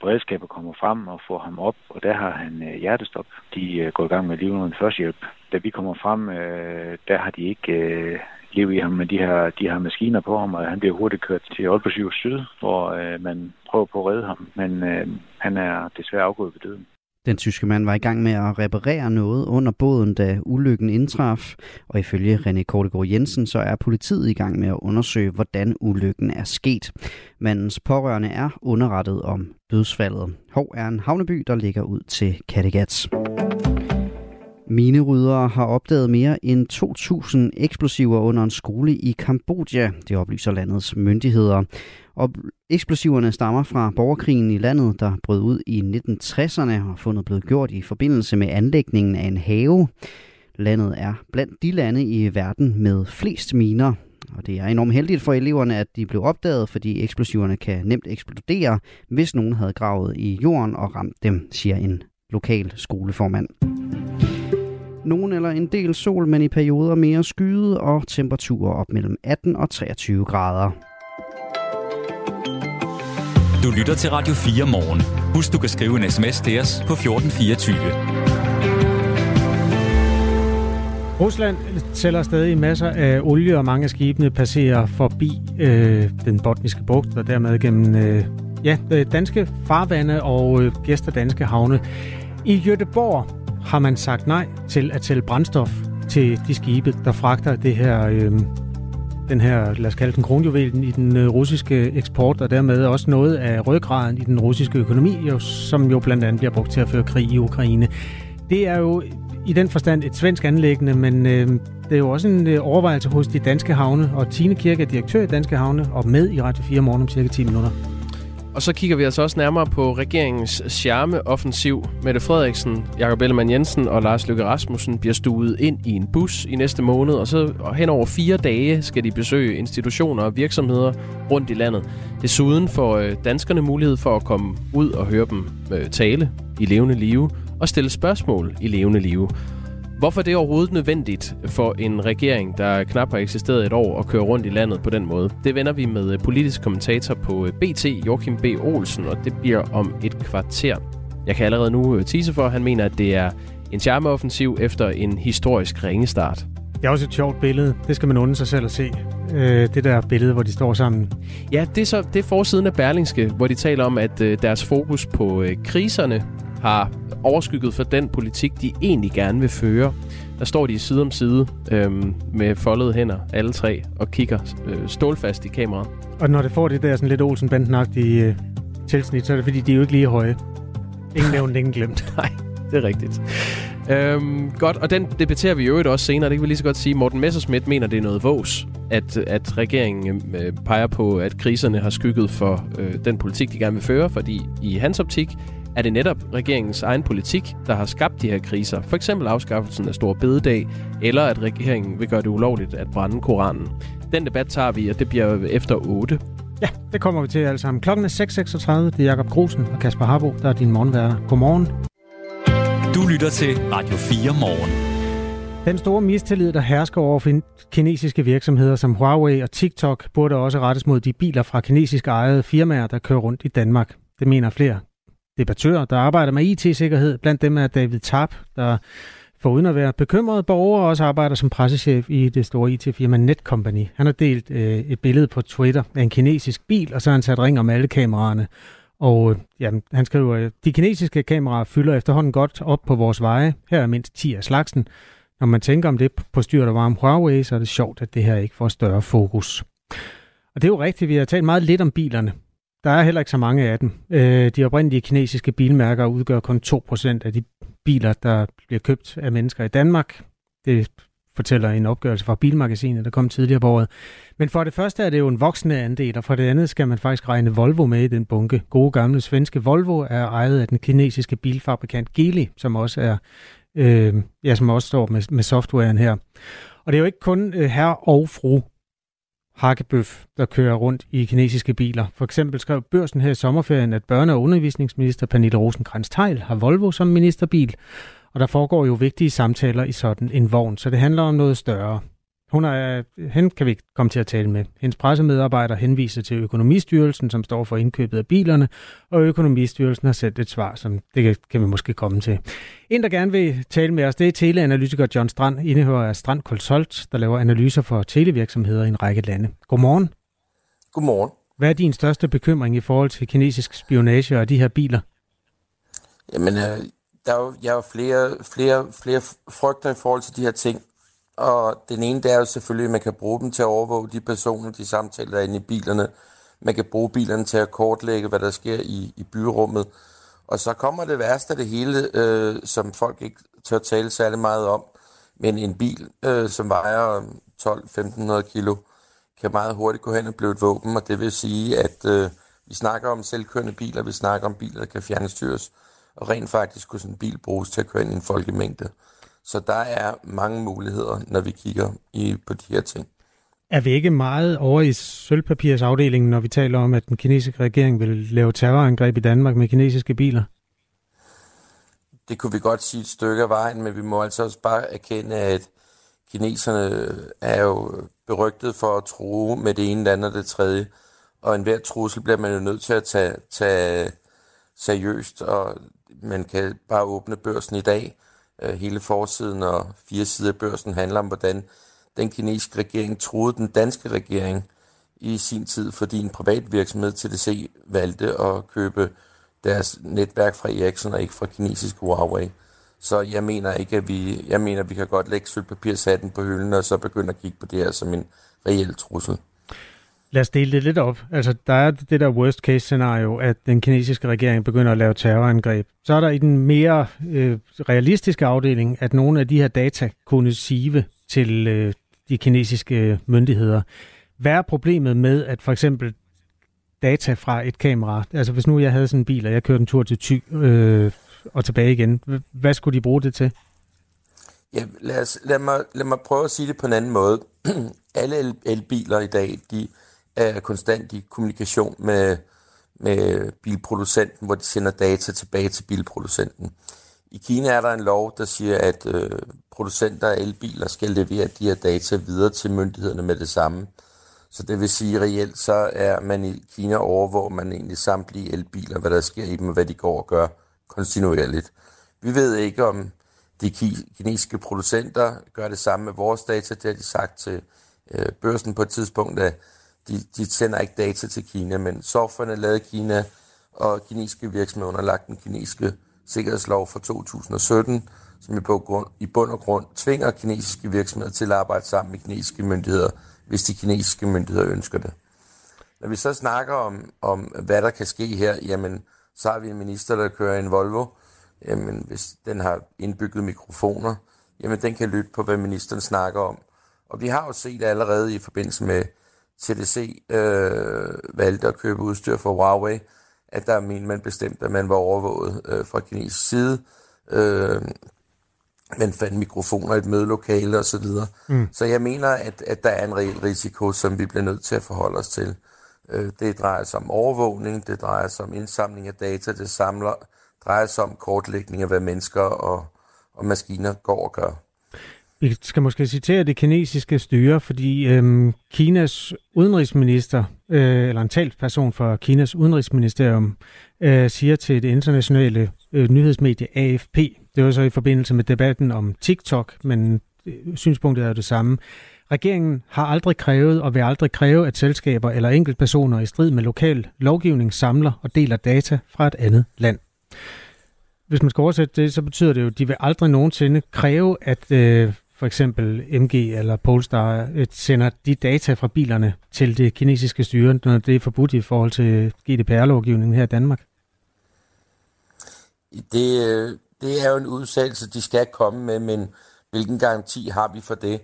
Beredskabet kommer frem og får ham op, og der har han øh, hjertestop. De øh, går i gang med at førstehjælp. Da vi kommer frem, øh, der har de ikke øh, liv i ham, men de har, de har maskiner på ham, og han bliver hurtigt kørt til Aalborg Syd, hvor øh, man prøver på at redde ham, men øh, han er desværre afgået ved døden. Den tyske mand var i gang med at reparere noget under båden, da ulykken indtraf, og ifølge René Kortegård Jensen, så er politiet i gang med at undersøge, hvordan ulykken er sket. Mandens pårørende er underrettet om dødsfaldet. Hov er en havneby, der ligger ud til Kattegat. Mineryddere har opdaget mere end 2.000 eksplosiver under en skole i Kambodja, det oplyser landets myndigheder. Og eksplosiverne stammer fra borgerkrigen i landet, der brød ud i 1960'erne og fundet blevet gjort i forbindelse med anlægningen af en have. Landet er blandt de lande i verden med flest miner, og det er enormt heldigt for eleverne, at de blev opdaget, fordi eksplosiverne kan nemt eksplodere, hvis nogen havde gravet i jorden og ramt dem, siger en lokal skoleformand. Nogen eller en del sol, men i perioder mere skyde og temperaturer op mellem 18 og 23 grader. Du lytter til Radio 4 morgen. Husk, du kan skrive en sms til os på 1424. Rusland sælger stadig masser af olie, og mange af skibene passerer forbi øh, den botniske bugt, og dermed gennem øh, Ja, øh, danske farvande og øh, gæster danske havne. I Göteborg har man sagt nej til at sælge brændstof til de skibe, der fragter det her, øh, den her, lad os kalde den kronjuvelen i den øh, russiske eksport, og dermed også noget af ryggraden i den russiske økonomi, jo, som jo blandt andet bliver brugt til at føre krig i Ukraine. Det er jo i den forstand et svensk anlæggende, men øh, det er jo også en øh, overvejelse hos de danske havne, og Tine Kirke er direktør i Danske Havne, og med i Radio 4 morgen om cirka 10 minutter. Og så kigger vi altså også nærmere på regeringens charmeoffensiv. Mette Frederiksen, Jakob Ellemann Jensen og Lars Løkke Rasmussen bliver stuet ind i en bus i næste måned, og så og hen over fire dage skal de besøge institutioner og virksomheder rundt i landet. Desuden får øh, danskerne mulighed for at komme ud og høre dem øh, tale i levende live og stille spørgsmål i levende live. Hvorfor er det overhovedet nødvendigt for en regering, der knap har eksisteret et år, at køre rundt i landet på den måde? Det vender vi med politisk kommentator på BT, Joachim B. Olsen, og det bliver om et kvarter. Jeg kan allerede nu tease for, at han mener, at det er en charmeoffensiv efter en historisk ringestart. Det er også et sjovt billede. Det skal man unde sig selv at se. Øh, det der billede, hvor de står sammen. Ja, det er, så, det er forsiden af Berlingske, hvor de taler om, at øh, deres fokus på øh, kriserne har overskygget for den politik, de egentlig gerne vil føre. Der står de side om side øhm, med foldede hænder, alle tre, og kigger øh, stålfast i kameraet. Og når det får det der sådan lidt olsen i øh, tilsnit, så er det fordi, de er jo ikke lige høje. Ingen nævnt, ingen glemt. Nej, det er rigtigt. Øhm, godt, og den debatterer vi jo også senere. Det kan vi lige så godt sige. Morten Messerschmidt mener, det er noget vås, at, at regeringen øh, peger på, at kriserne har skygget for øh, den politik, de gerne vil føre, fordi i hans optik er det netop regeringens egen politik, der har skabt de her kriser. For eksempel afskaffelsen af Stor Bededag, eller at regeringen vil gøre det ulovligt at brænde Koranen. Den debat tager vi, og det bliver efter 8. Ja, det kommer vi til alle sammen. Klokken er 6.36. Det er Jakob Grusen og Kasper Harbo, der er din morgenværter. Godmorgen. Du lytter til Radio 4 morgen. Den store mistillid, der hersker over kinesiske virksomheder som Huawei og TikTok, burde også rettes mod de biler fra kinesiske ejede firmaer, der kører rundt i Danmark. Det mener flere debattører, der arbejder med IT-sikkerhed. Blandt dem er David Tap, der uden at være bekymret borger også arbejder som pressechef i det store IT-firma Netcompany. Han har delt øh, et billede på Twitter af en kinesisk bil, og så har han sat ring om alle kameraerne. Og øh, jamen, han skriver, øh, de kinesiske kameraer fylder efterhånden godt op på vores veje. Her er mindst 10 af slagsen. Når man tænker om det på styret og varme Huawei, så er det sjovt, at det her ikke får større fokus. Og det er jo rigtigt, vi har talt meget lidt om bilerne. Der er heller ikke så mange af dem. Øh, de oprindelige kinesiske bilmærker udgør kun 2% af de biler, der bliver købt af mennesker i Danmark. Det fortæller en opgørelse fra Bilmagasinet, der kom tidligere på året. Men for det første er det jo en voksende andel, og for det andet skal man faktisk regne Volvo med i den bunke. Gode gamle svenske Volvo er ejet af den kinesiske bilfabrikant Geely, som også er øh, ja, som også står med, med softwaren her. Og det er jo ikke kun øh, herre og fru hakkebøf, der kører rundt i kinesiske biler. For eksempel skrev børsen her i sommerferien, at børne- og undervisningsminister Pernille rosenkrantz teil har Volvo som ministerbil, og der foregår jo vigtige samtaler i sådan en vogn, så det handler om noget større. Hun er, hende kan vi komme til at tale med. Hendes pressemedarbejder henviser til Økonomistyrelsen, som står for indkøbet af bilerne, og Økonomistyrelsen har sendt et svar, som det kan vi måske komme til. En, der gerne vil tale med os, det er teleanalytiker John Strand, indehører af Strand Consult, der laver analyser for televirksomheder i en række lande. Godmorgen. Godmorgen. Hvad er din største bekymring i forhold til kinesisk spionage og de her biler? Jamen, øh, der er jo, jeg har jo flere, flere, flere frygter i forhold til de her ting. Og den ene, det er jo selvfølgelig, at man kan bruge dem til at overvåge de personer, de samtaler, der er inde i bilerne. Man kan bruge bilerne til at kortlægge, hvad der sker i, i byrummet. Og så kommer det værste af det hele, øh, som folk ikke tør tale særlig meget om. Men en bil, øh, som vejer 12-1500 kilo, kan meget hurtigt gå hen og blive et våben. Og det vil sige, at øh, vi snakker om selvkørende biler, vi snakker om biler, der kan fjernstyres. Og rent faktisk kunne sådan en bil bruges til at køre ind i en folkemængde. Så der er mange muligheder, når vi kigger i, på de her ting. Er vi ikke meget over i sølvpapirsafdelingen, når vi taler om, at den kinesiske regering vil lave terrorangreb i Danmark med kinesiske biler? Det kunne vi godt sige et stykke af vejen, men vi må altså også bare erkende, at kineserne er jo berygtet for at tro med det ene, det andet og det tredje. Og enhver trussel bliver man jo nødt til at tage, tage seriøst, og man kan bare åbne børsen i dag, Øh, hele forsiden og fire sider af børsen handler om, hvordan den kinesiske regering troede den danske regering i sin tid, fordi en privat virksomhed, TDC, valgte at købe deres netværk fra Ericsson og ikke fra kinesisk Huawei. Så jeg mener ikke, at vi, jeg mener, at vi kan godt lægge sølvpapirshatten på hylden, og så begynde at kigge på det her som en reel trussel. Lad os dele det lidt op. Altså, der er det der worst case scenario, at den kinesiske regering begynder at lave terrorangreb. Så er der i den mere øh, realistiske afdeling, at nogle af de her data kunne sive til øh, de kinesiske myndigheder. Hvad er problemet med, at for eksempel data fra et kamera, altså hvis nu jeg havde sådan en bil, og jeg kørte en tur til Thy øh, og tilbage igen, hvad skulle de bruge det til? Ja, lad, os, lad, mig, lad mig prøve at sige det på en anden måde. Alle elbiler i dag, de er konstant i kommunikation med, med bilproducenten, hvor de sender data tilbage til bilproducenten. I Kina er der en lov, der siger, at øh, producenter af elbiler skal levere de her data videre til myndighederne med det samme. Så det vil sige, reelt så er man i Kina over, hvor man egentlig samtlige elbiler, hvad der sker i dem, og hvad de går og gør kontinuerligt. Vi ved ikke, om de kinesiske producenter gør det samme med vores data. Det har de sagt til øh, børsen på et tidspunkt, at de, de sender ikke data til Kina, men softwaren er lavet i Kina, og kinesiske virksomheder underlagt den kinesiske sikkerhedslov fra 2017, som i på grund, i bund og grund tvinger kinesiske virksomheder til at arbejde sammen med kinesiske myndigheder, hvis de kinesiske myndigheder ønsker det. Når vi så snakker om, om hvad der kan ske her, jamen, så har vi en minister, der kører en Volvo. Jamen, hvis den har indbygget mikrofoner, jamen, den kan lytte på, hvad ministeren snakker om. Og vi har jo set allerede i forbindelse med TDC øh, valgte at købe udstyr fra Huawei, at der mente man bestemt, at man var overvåget øh, fra kinesisk side. Øh, man fandt mikrofoner i et mødelokale osv. Så, mm. så jeg mener, at, at der er en reel risiko, som vi bliver nødt til at forholde os til. Øh, det drejer sig om overvågning, det drejer sig om indsamling af data, det samler, drejer sig om kortlægning af, hvad mennesker og, og maskiner går og gør. Vi skal måske citere det kinesiske styre, fordi øhm, Kinas udenrigsminister, øh, eller en talsperson for Kinas udenrigsministerium, øh, siger til det internationale øh, nyhedsmedie AFP, det var så i forbindelse med debatten om TikTok, men øh, synspunktet er jo det samme. Regeringen har aldrig krævet og vil aldrig kræve, at selskaber eller enkeltpersoner i strid med lokal lovgivning samler og deler data fra et andet land. Hvis man skal oversætte det, så betyder det jo, at de vil aldrig nogensinde kræve, at øh, for eksempel MG eller Polestar øh, sender de data fra bilerne til det kinesiske styre, når det er forbudt i forhold til GDPR-lovgivningen her i Danmark? Det, øh, det er jo en udsættelse, de skal komme med, men hvilken garanti har vi for det?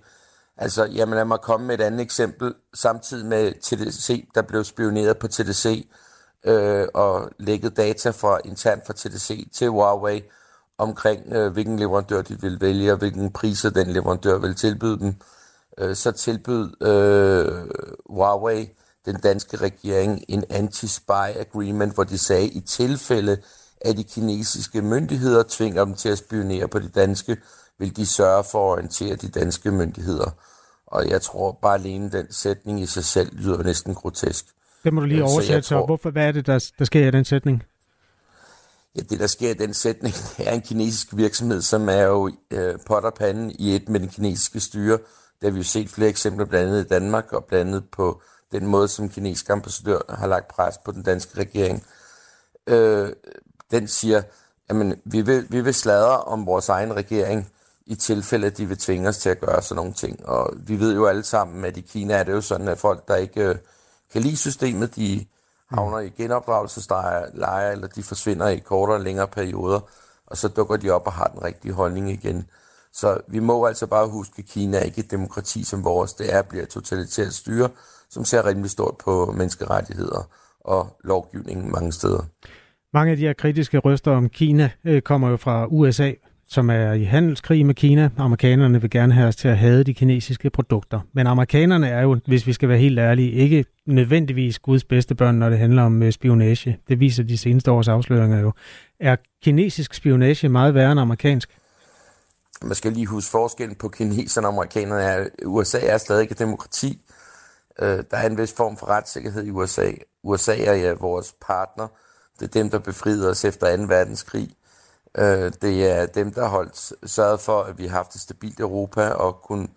Altså, jamen lad mig komme med et andet eksempel. Samtidig med TDC, der blev spioneret på TDC øh, og lægget data fra internt fra TDC til Huawei, omkring, øh, hvilken leverandør de vil vælge, og hvilken priser den leverandør vil tilbyde dem. Øh, så tilbød øh, Huawei den danske regering en anti-spy agreement, hvor de sagde, at i tilfælde af de kinesiske myndigheder tvinger dem til at spionere på de danske, vil de sørge for at orientere de danske myndigheder. Og jeg tror bare alene den sætning i sig selv lyder næsten grotesk. Det må du lige øh, oversætte, så, tror, Hvorfor, hvad er det, der, der sker i den sætning? Ja, det der sker i den sætning, er en kinesisk virksomhed, som er jo øh, potterpanden i et med den kinesiske styre. Det har vi jo set flere eksempler, blandt andet i Danmark, og blandt andet på den måde, som kinesisk ambassadør har lagt pres på den danske regering. Øh, den siger, jamen, vi vil, vi vil sladre om vores egen regering, i tilfælde, at de vil tvinge os til at gøre sådan nogle ting. Og vi ved jo alle sammen, at i Kina er det jo sådan, at folk, der ikke øh, kan lide systemet, de Mm. havner i genopdragelseslejre, eller de forsvinder i kortere og længere perioder, og så dukker de op og har den rigtige holdning igen. Så vi må altså bare huske, at Kina er ikke et demokrati som vores. Det er bliver et totalitært styre, som ser rimelig stort på menneskerettigheder og lovgivningen mange steder. Mange af de her kritiske røster om Kina øh, kommer jo fra USA, som er i handelskrig med Kina. Amerikanerne vil gerne have os til at have de kinesiske produkter. Men amerikanerne er jo, hvis vi skal være helt ærlige, ikke nødvendigvis Guds bedste børn, når det handler om øh, spionage. Det viser de seneste års afsløringer jo. Er kinesisk spionage meget værre end amerikansk? Man skal lige huske forskellen på kineserne og amerikanerne. USA er stadig et demokrati. Øh, der er en vis form for retssikkerhed i USA. USA er ja vores partner. Det er dem, der befriede os efter 2. verdenskrig. Øh, det er dem, der holdt, sørget for, at vi har haft et stabilt Europa og kunne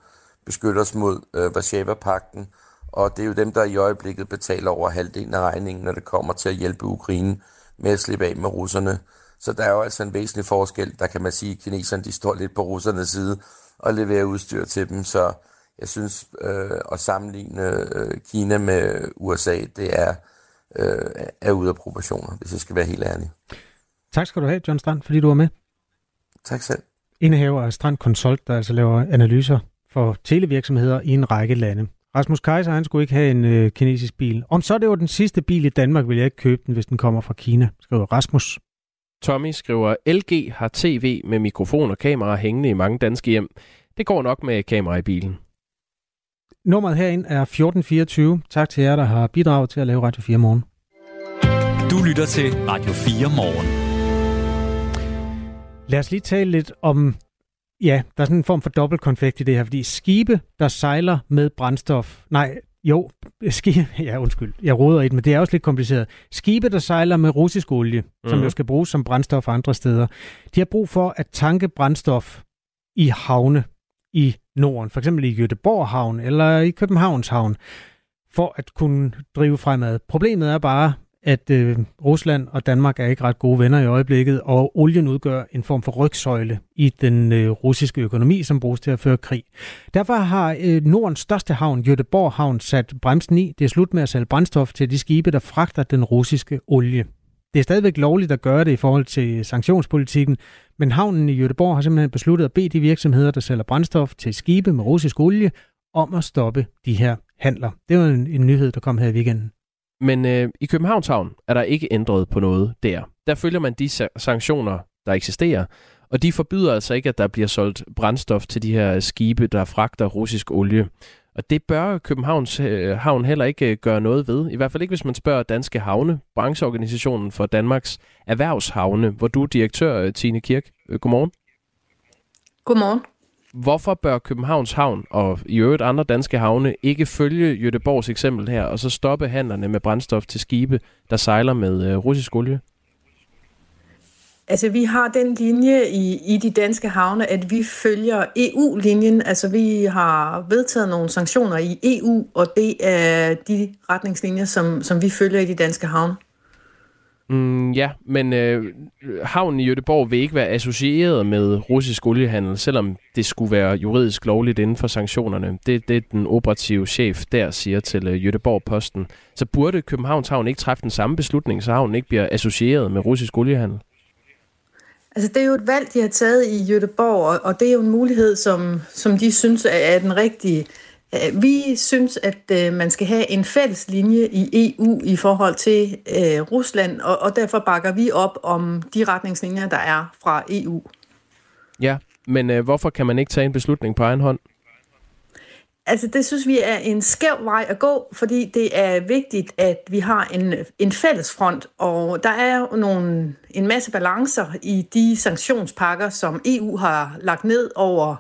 beskytte os mod øh, Varsava-pakten og det er jo dem, der i øjeblikket betaler over halvdelen af regningen, når det kommer til at hjælpe Ukraine med at slippe af med russerne. Så der er jo altså en væsentlig forskel. Der kan man sige, at kineserne de står lidt på russernes side og leverer udstyr til dem. Så jeg synes, øh, at sammenligne øh, Kina med USA, det er, øh, er ude af proportioner, hvis jeg skal være helt ærlig. Tak skal du have, John Strand, fordi du var med. Tak selv. Indehaver af Strand Consult, der altså laver analyser for televirksomheder i en række lande. Rasmus Kaiser, han skulle ikke have en øh, kinesisk bil. Om så det var den sidste bil i Danmark, vil jeg ikke købe den, hvis den kommer fra Kina, skriver Rasmus. Tommy skriver, LG har tv med mikrofon og kamera hængende i mange danske hjem. Det går nok med kamera i bilen. Nummeret herind er 1424. Tak til jer, der har bidraget til at lave Radio 4 morgen. Du lytter til Radio 4 morgen. Lad os lige tale lidt om, ja, der er sådan en form for dobbeltkonfekt i det her, fordi skibe, der sejler med brændstof, nej, jo, skibe, ja undskyld, jeg roder i det, men det er også lidt kompliceret. Skibe, der sejler med russisk olie, mm. som mhm. jo skal bruges som brændstof andre steder, de har brug for at tanke brændstof i havne i Norden, for eksempel i Göteborg havn eller i Københavns havn, for at kunne drive fremad. Problemet er bare, at øh, Rusland og Danmark er ikke ret gode venner i øjeblikket, og olien udgør en form for rygsøjle i den øh, russiske økonomi, som bruges til at føre krig. Derfor har øh, Nordens største havn, Göteborg Havn, sat bremsen i. Det er slut med at sælge brændstof til de skibe, der fragter den russiske olie. Det er stadigvæk lovligt at gøre det i forhold til sanktionspolitikken, men havnen i Göteborg har simpelthen besluttet at bede de virksomheder, der sælger brændstof til skibe med russisk olie, om at stoppe de her handler. Det var en, en nyhed, der kom her i weekenden. Men øh, i Københavns Havn er der ikke ændret på noget der. Der følger man de sanktioner, der eksisterer, og de forbyder altså ikke, at der bliver solgt brændstof til de her skibe, der fragter russisk olie. Og det bør Københavns øh, Havn heller ikke øh, gøre noget ved. I hvert fald ikke, hvis man spørger Danske Havne, brancheorganisationen for Danmarks erhvervshavne, hvor du er direktør, øh, Tine Kirk. Øh, godmorgen. Godmorgen. Hvorfor bør Københavns Havn og i øvrigt andre danske havne ikke følge Jødeborgs eksempel her, og så stoppe handlerne med brændstof til skibe, der sejler med øh, russisk olie? Altså, vi har den linje i, i de danske havne, at vi følger EU-linjen. Altså, vi har vedtaget nogle sanktioner i EU, og det er de retningslinjer, som, som vi følger i de danske havne. Mm, ja, men øh, havnen i Jødeborg vil ikke være associeret med russisk oliehandel, selvom det skulle være juridisk lovligt inden for sanktionerne. Det det den operative chef der siger til øh, Jødeborg Posten. Så burde Københavns Havn ikke træffe den samme beslutning, så havnen ikke bliver associeret med russisk oliehandel? Altså, det er jo et valg, de har taget i Jødeborg, og det er jo en mulighed, som, som de synes er den rigtige. Øh, vi synes, at øh, man skal have en fælles linje i EU i forhold til øh, Rusland, og, derfor bakker vi op om de retningslinjer, der er fra EU. Ja, men øh, hvorfor kan man ikke tage en beslutning på egen hånd? Altså, det synes vi er en skæv vej at gå, fordi det er vigtigt, at vi har en, en fælles front, og der er jo nogle, en masse balancer i de sanktionspakker, som EU har lagt ned over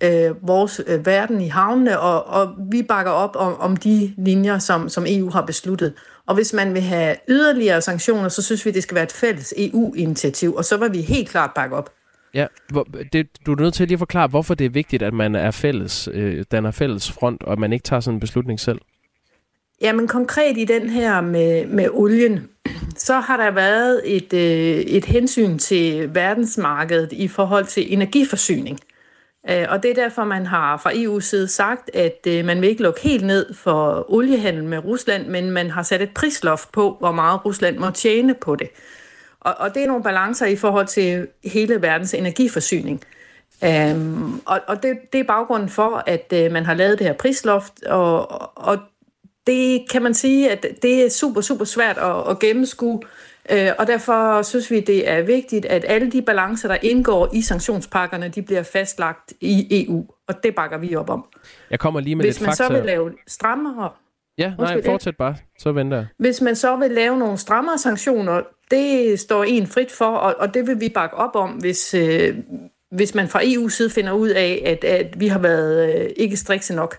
øh, vores øh, verden i havnene, og, og vi bakker op om, om de linjer, som, som EU har besluttet. Og hvis man vil have yderligere sanktioner, så synes vi, det skal være et fælles EU-initiativ, og så vil vi helt klart bakke op. Ja, hvor, det, du er nødt til at lige at forklare, hvorfor det er vigtigt, at man er fælles, øh, den er fælles front, og at man ikke tager sådan en beslutning selv. Jamen konkret i den her med, med olien, så har der været et, øh, et hensyn til verdensmarkedet i forhold til energiforsyning. Øh, og det er derfor, man har fra EU's side sagt, at øh, man vil ikke lukke helt ned for oliehandel med Rusland, men man har sat et prisloft på, hvor meget Rusland må tjene på det. Og, og det er nogle balancer i forhold til hele verdens energiforsyning. Um, og og det, det er baggrunden for, at uh, man har lavet det her prisloft, og, og det kan man sige, at det er super, super svært at, at gennemskue, og derfor synes vi, det er vigtigt, at alle de balancer, der indgår i sanktionspakkerne, de bliver fastlagt i EU. Og det bakker vi op om. Jeg kommer lige med Hvis lidt man fakta. så vil lave strammere... Ja, nej, fortsæt bare. Så venter jeg. Hvis man så vil lave nogle strammere sanktioner, det står en frit for, og, og det vil vi bakke op om, hvis, øh, hvis man fra EU's side finder ud af, at, at vi har været øh, ikke strikse nok.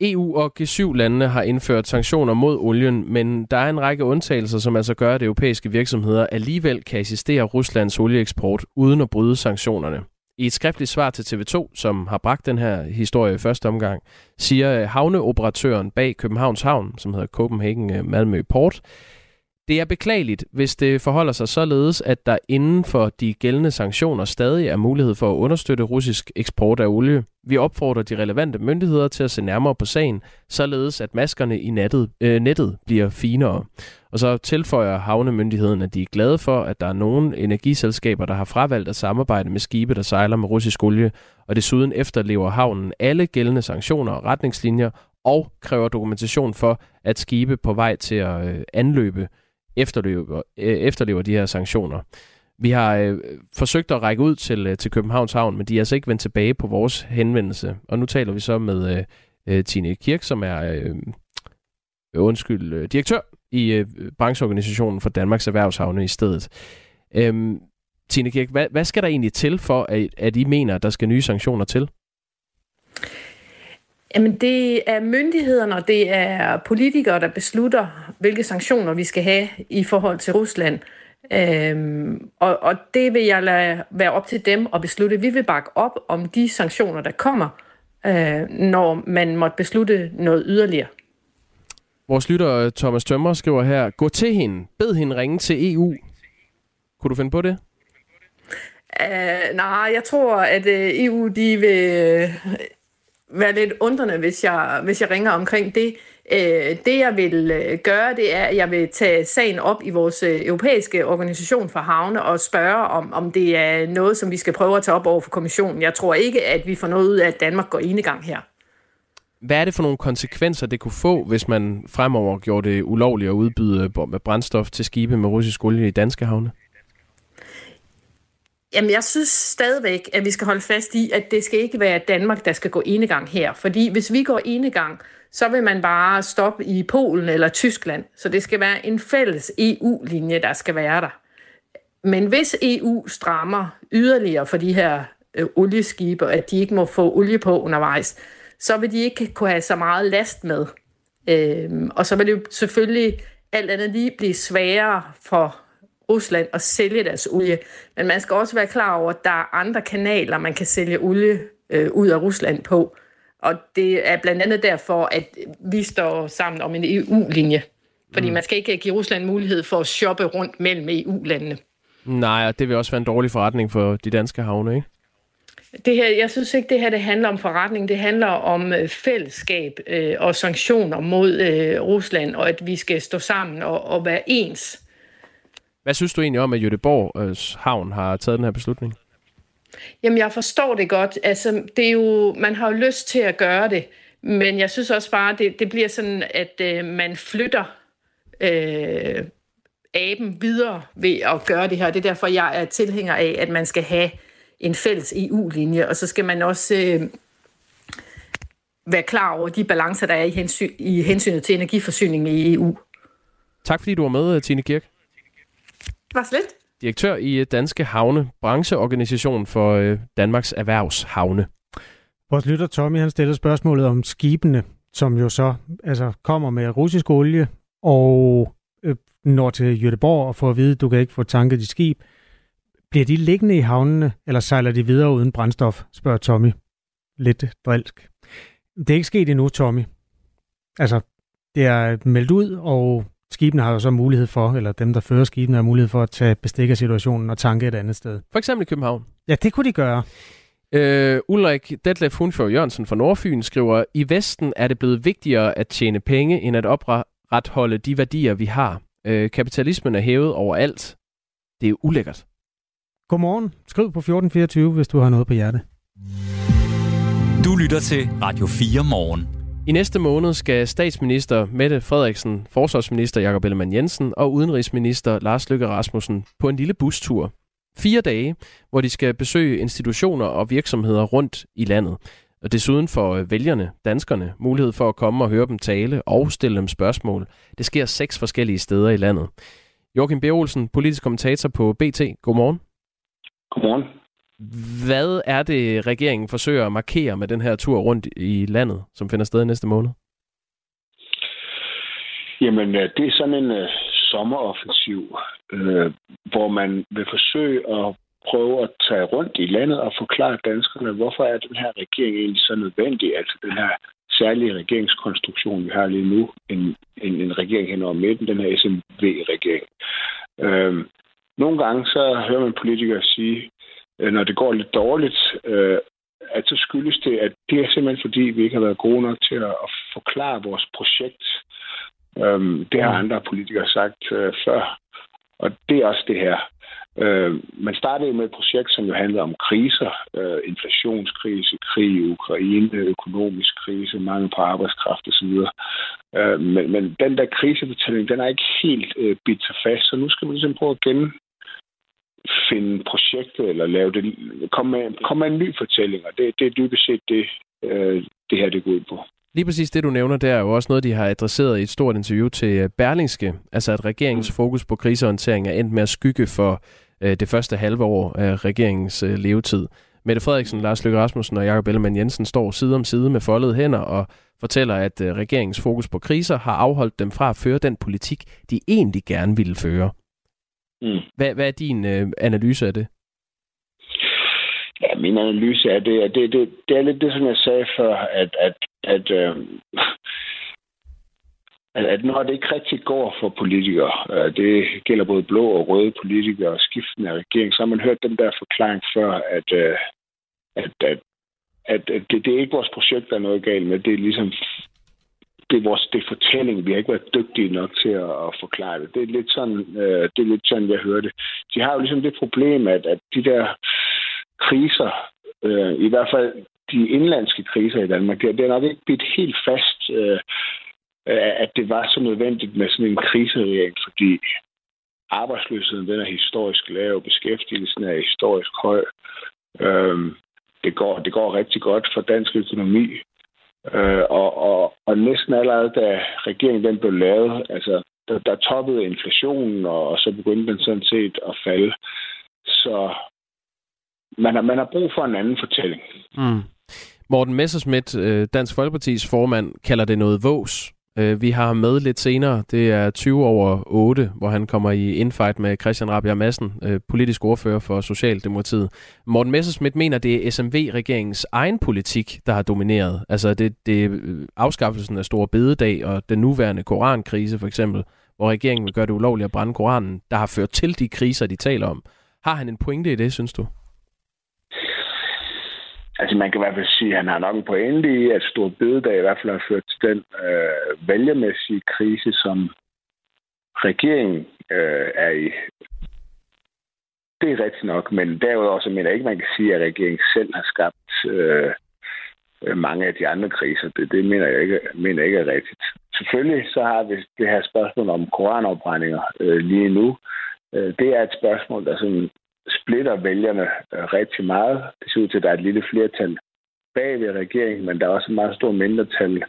EU og G7-landene har indført sanktioner mod olien, men der er en række undtagelser, som altså gør, at europæiske virksomheder alligevel kan assistere Ruslands olieeksport uden at bryde sanktionerne. I et skriftligt svar til TV2, som har bragt den her historie i første omgang, siger øh, havneoperatøren bag Københavns Havn, som hedder Copenhagen øh, Malmø Port, det er beklageligt, hvis det forholder sig således, at der inden for de gældende sanktioner stadig er mulighed for at understøtte russisk eksport af olie. Vi opfordrer de relevante myndigheder til at se nærmere på sagen, således at maskerne i nettet, øh, nettet bliver finere. Og så tilføjer havnemyndigheden, at de er glade for, at der er nogle energiselskaber, der har fravalgt at samarbejde med skibe, der sejler med russisk olie, og desuden efterlever havnen alle gældende sanktioner og retningslinjer, og kræver dokumentation for, at skibe på vej til at øh, anløbe efterlever, øh, efterlever de her sanktioner. Vi har øh, forsøgt at række ud til, øh, til Københavns Havn, men de er altså ikke vendt tilbage på vores henvendelse. Og nu taler vi så med øh, øh Tine Kirk, som er øh, undskyld, øh, direktør i øh, brancheorganisationen for Danmarks Erhvervshavne i stedet. Øh, Tine Kirk, hvad, hvad skal der egentlig til for, at, at I mener, at der skal nye sanktioner til? Jamen, det er myndighederne, og det er politikere, der beslutter, hvilke sanktioner vi skal have i forhold til Rusland. Øhm, og, og det vil jeg lade være op til dem at beslutte. Vi vil bakke op om de sanktioner, der kommer, øh, når man måtte beslutte noget yderligere. Vores lytter Thomas Tømmer skriver her, gå til hende, bed hende ringe til EU. Kunne du finde på det? Uh, nej, jeg tror, at uh, øh, EU de vil være lidt undrende, hvis jeg, hvis jeg ringer omkring det. Øh, det jeg vil øh, gøre, det er, at jeg vil tage sagen op i vores øh, europæiske organisation for havne og spørge, om, om det er noget, som vi skal prøve at tage op over for kommissionen. Jeg tror ikke, at vi får noget ud af, at Danmark går enegang her. Hvad er det for nogle konsekvenser, det kunne få, hvis man fremover gjorde det ulovligt at udbyde brændstof til skibe med russisk olie i danske havne? Jamen, jeg synes stadigvæk, at vi skal holde fast i, at det skal ikke være Danmark, der skal gå enegang her. Fordi hvis vi går enegang, så vil man bare stoppe i Polen eller Tyskland. Så det skal være en fælles EU-linje, der skal være der. Men hvis EU strammer yderligere for de her øh, olieskibe, at de ikke må få olie på undervejs, så vil de ikke kunne have så meget last med. Øh, og så vil det jo selvfølgelig alt andet lige blive sværere for Rusland og sælge deres olie. Men man skal også være klar over, at der er andre kanaler, man kan sælge olie øh, ud af Rusland på. Og det er blandt andet derfor, at vi står sammen om en EU-linje. Fordi mm. man skal ikke give Rusland mulighed for at shoppe rundt mellem EU-landene. Nej, og det vil også være en dårlig forretning for de danske havne, ikke? Det her, jeg synes ikke, det her det handler om forretning. Det handler om øh, fællesskab øh, og sanktioner mod øh, Rusland, og at vi skal stå sammen og, og være ens. Hvad synes du egentlig om, at Jødeborgs havn har taget den her beslutning? Jamen, jeg forstår det godt. Altså, det er jo, man har jo lyst til at gøre det, men jeg synes også bare, det, det bliver sådan, at øh, man flytter øh, aben videre ved at gøre det her. Det er derfor, jeg er tilhænger af, at man skal have en fælles EU-linje, og så skal man også øh, være klar over de balancer, der er i, hensyn, i hensynet til energiforsyning i EU. Tak fordi du var med, Tine Kirk var slet. Direktør i øh, Danske Havne, brancheorganisation for øh, Danmarks Erhvervshavne. Vores lytter Tommy, han stiller spørgsmålet om skibene, som jo så altså, kommer med russisk olie og øh, når til Jødeborg og får at vide, at du kan ikke få tanket dit skib. Bliver de liggende i havnene, eller sejler de videre uden brændstof, spørger Tommy. Lidt drilsk. Det er ikke sket endnu, Tommy. Altså, det er meldt ud, og skibene har jo så mulighed for, eller dem, der fører skibene, har mulighed for at tage bestik af situationen og tanke et andet sted. For eksempel i København. Ja, det kunne de gøre. Øh, Ulrik Detlef Hundsfjord Jørgensen fra Nordfyn skriver, i Vesten er det blevet vigtigere at tjene penge, end at opretholde de værdier, vi har. Øh, kapitalismen er hævet overalt. Det er ulækkert. Godmorgen. Skriv på 1424, hvis du har noget på hjerte. Du lytter til Radio 4 morgen. I næste måned skal statsminister Mette Frederiksen, forsvarsminister Jakob Ellemann Jensen og udenrigsminister Lars Løkke Rasmussen på en lille bustur. Fire dage, hvor de skal besøge institutioner og virksomheder rundt i landet. Og desuden får øh, vælgerne, danskerne, mulighed for at komme og høre dem tale og stille dem spørgsmål. Det sker seks forskellige steder i landet. Joachim B. Olsen, politisk kommentator på BT. Godmorgen. Godmorgen. Hvad er det, regeringen forsøger at markere med den her tur rundt i landet, som finder sted i næste måned? Jamen, øh, det er sådan en uh, sommeroffensiv, øh, hvor man vil forsøge at prøve at tage rundt i landet og forklare danskerne, hvorfor er den her regering egentlig så nødvendig, altså den her særlige regeringskonstruktion, vi har lige nu, en, en, en regering hen over midten, den her SMV-regering. Øh, nogle gange så hører man politikere sige, når det går lidt dårligt, øh, at så skyldes det, at det er simpelthen fordi, vi ikke har været gode nok til at, at forklare vores projekt. Øhm, det har andre politikere sagt øh, før, og det er også det her. Øh, man startede med et projekt, som jo handlede om kriser, øh, inflationskrise, krig i Ukraine, økonomisk krise, mangel på arbejdskraft osv. Øh, men, men den der krisefortælling, den er ikke helt øh, bidt sig fast, så nu skal man ligesom prøve at gen, finde projektet eller lave det, komme med, komme med en ny fortælling, og det, det er dybest set det, øh, det her det går ud på. Lige præcis det, du nævner, det er jo også noget, de har adresseret i et stort interview til øh, Berlingske. Altså at regeringens mm. fokus på krisehåndtering er endt med at skygge for øh, det første halve år af regeringens øh, levetid. Mette Frederiksen, Lars Løkke Rasmussen og Jakob Ellemann Jensen står side om side med foldede hænder og fortæller, at øh, regeringens fokus på kriser har afholdt dem fra at føre den politik, de egentlig gerne ville føre. Mm. Hvad, hvad er din øh, analyse af det? Ja, min analyse af det, at det, det, det er lidt det, som jeg sagde før, at, at, at, øh, at, at når det ikke rigtig går for politikere, øh, det gælder både blå og røde politikere og skiftende regering, så har man hørt den der forklaring før, at, øh, at, at, at, at det, det er ikke vores projekt, der er noget galt med. Det er ligesom det er vores det er fortælling. Vi har ikke været dygtige nok til at, at forklare det. Det er lidt sådan, øh, det er lidt sådan, jeg hører det. De har jo ligesom det problem, at, at de der kriser, øh, i hvert fald de indlandske kriser i Danmark, det, det er nok ikke blivet helt fast, øh, at det var så nødvendigt med sådan en kriseregering, fordi arbejdsløsheden den er historisk lav, beskæftigelsen er historisk høj. Øh, det går, det går rigtig godt for dansk økonomi. Øh, og, og, og næsten allerede, da regeringen den blev lavet, altså, der, der toppede inflationen, og, og så begyndte den sådan set at falde. Så man har, man har brug for en anden fortælling. Mm. Morten Messerschmidt, øh, Dansk Folkepartis formand, kalder det noget vås. Øh, vi har ham med lidt senere. Det er 20 over 8, hvor han kommer i infight med Christian Rabia Madsen, øh, politisk ordfører for Socialdemokratiet. Morten Messerschmidt mener, det er SMV-regeringens egen politik, der har domineret. Altså det, det er øh, afskaffelsen af Store Bededag og den nuværende korankrise for eksempel, hvor regeringen vil gøre det ulovligt at brænde koranen, der har ført til de kriser, de taler om. Har han en pointe i det, synes du? Altså man kan i hvert fald sige, at han har nok en pointe i, at Stor Bededag i hvert fald har ført til den øh, vælgermæssige krise, som regeringen øh, er i. Det er rigtigt nok, men derudover så mener jeg ikke, man kan sige, at regeringen selv har skabt øh, mange af de andre kriser. Det, det mener jeg ikke, mener jeg ikke er rigtigt. Selvfølgelig så har vi det her spørgsmål om koranopbrændinger øh, lige nu. Øh, det er et spørgsmål, der sådan splitter vælgerne øh, rigtig meget. Det ser ud til, at der er et lille flertal bag ved regeringen, men der er også et meget stort mindretal,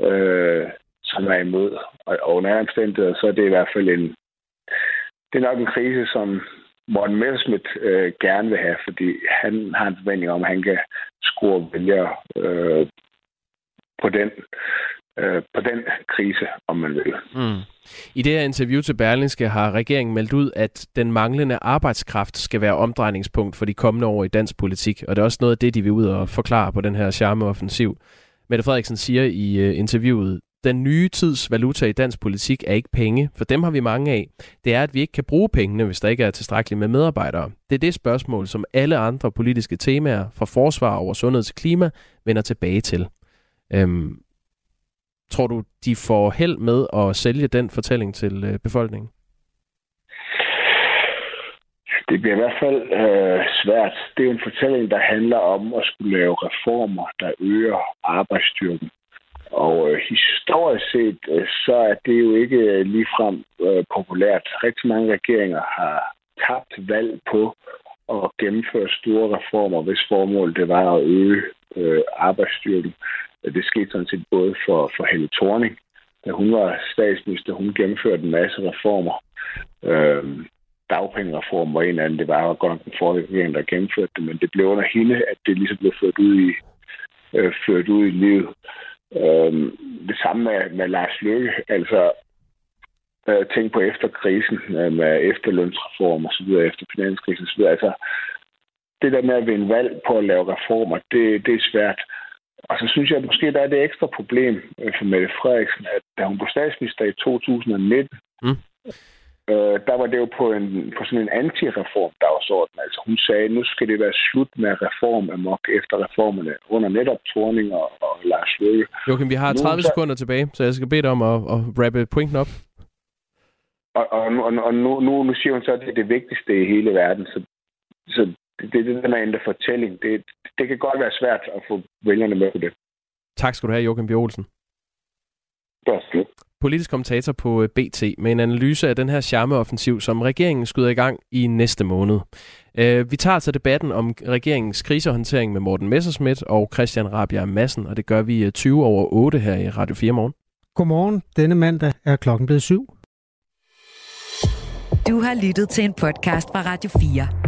øh, som er imod. Og, og under omstændigheder, så er det i hvert fald en... Det er nok en krise, som Morten Messerschmidt øh, gerne vil have, fordi han har en forventning om, at han kan score vælgere øh, på den øh, på den krise, om man vil. Mm. I det her interview til Berlingske har regeringen meldt ud, at den manglende arbejdskraft skal være omdrejningspunkt for de kommende år i dansk politik, og det er også noget af det, de vil ud og forklare på den her charmeoffensiv. Mette Frederiksen siger i øh, interviewet, den nye tids valuta i dansk politik er ikke penge, for dem har vi mange af. Det er, at vi ikke kan bruge pengene, hvis der ikke er tilstrækkeligt med medarbejdere. Det er det spørgsmål, som alle andre politiske temaer, fra forsvar over sundhed til klima, vender tilbage til. Øhm, Tror du, de får held med at sælge den fortælling til øh, befolkningen? Det bliver i hvert fald øh, svært. Det er jo en fortælling, der handler om at skulle lave reformer, der øger arbejdsstyrken. Og øh, historisk set, øh, så er det jo ikke øh, ligefrem øh, populært. Rigtig mange regeringer har tabt valg på at gennemføre store reformer, hvis formål det var at øge øh, arbejdsstyrken. Det skete sådan set både for, for Helle Thorning, da hun var statsminister, hun gennemførte en masse reformer. Øhm, dagpengereform var en af dem. Det var jo godt nok den forrige regering, der gennemførte det, men det blev under hende, at det ligesom blev ført ud i, øh, ført ud i livet. Øhm, det samme med, med Lars Løkke. Altså, øh, tænk på efterkrisen øh, med efterlønsreform og så videre, efter finanskrisen og så videre. Altså, det der med at vinde valg på at lave reformer, det, det er svært. Og så synes jeg, at måske der er det ekstra problem øh, for Mette Frederiksen, at da hun blev statsminister i 2019, mm. øh, der var det jo på, en, på sådan en antireform dagsorden. Altså hun sagde, nu skal det være slut med reform amok efter reformerne under netop Torning og, og Lars Løkke. Joachim, vi har 30 nu, sekunder tilbage, så jeg skal bede dig om at, at rappe pointen op. Og, og, og, og nu, nu, nu siger hun så, at det er det vigtigste i hele verden. Så, så det, det, det der med at ændre fortælling, det, det kan godt være svært at få vælgerne med på det. Tak skal du have, Joachim B. Olsen. Det. Politisk kommentator på øh, BT med en analyse af den her charmeoffensiv, som regeringen skyder i gang i næste måned. Øh, vi tager altså debatten om regeringens krisehåndtering med Morten Messerschmidt og Christian Rabia Madsen, og det gør vi 20 øh, over 8 her i Radio 4 morgen. Godmorgen. Denne mandag er klokken blevet syv. Du har lyttet til en podcast fra Radio 4.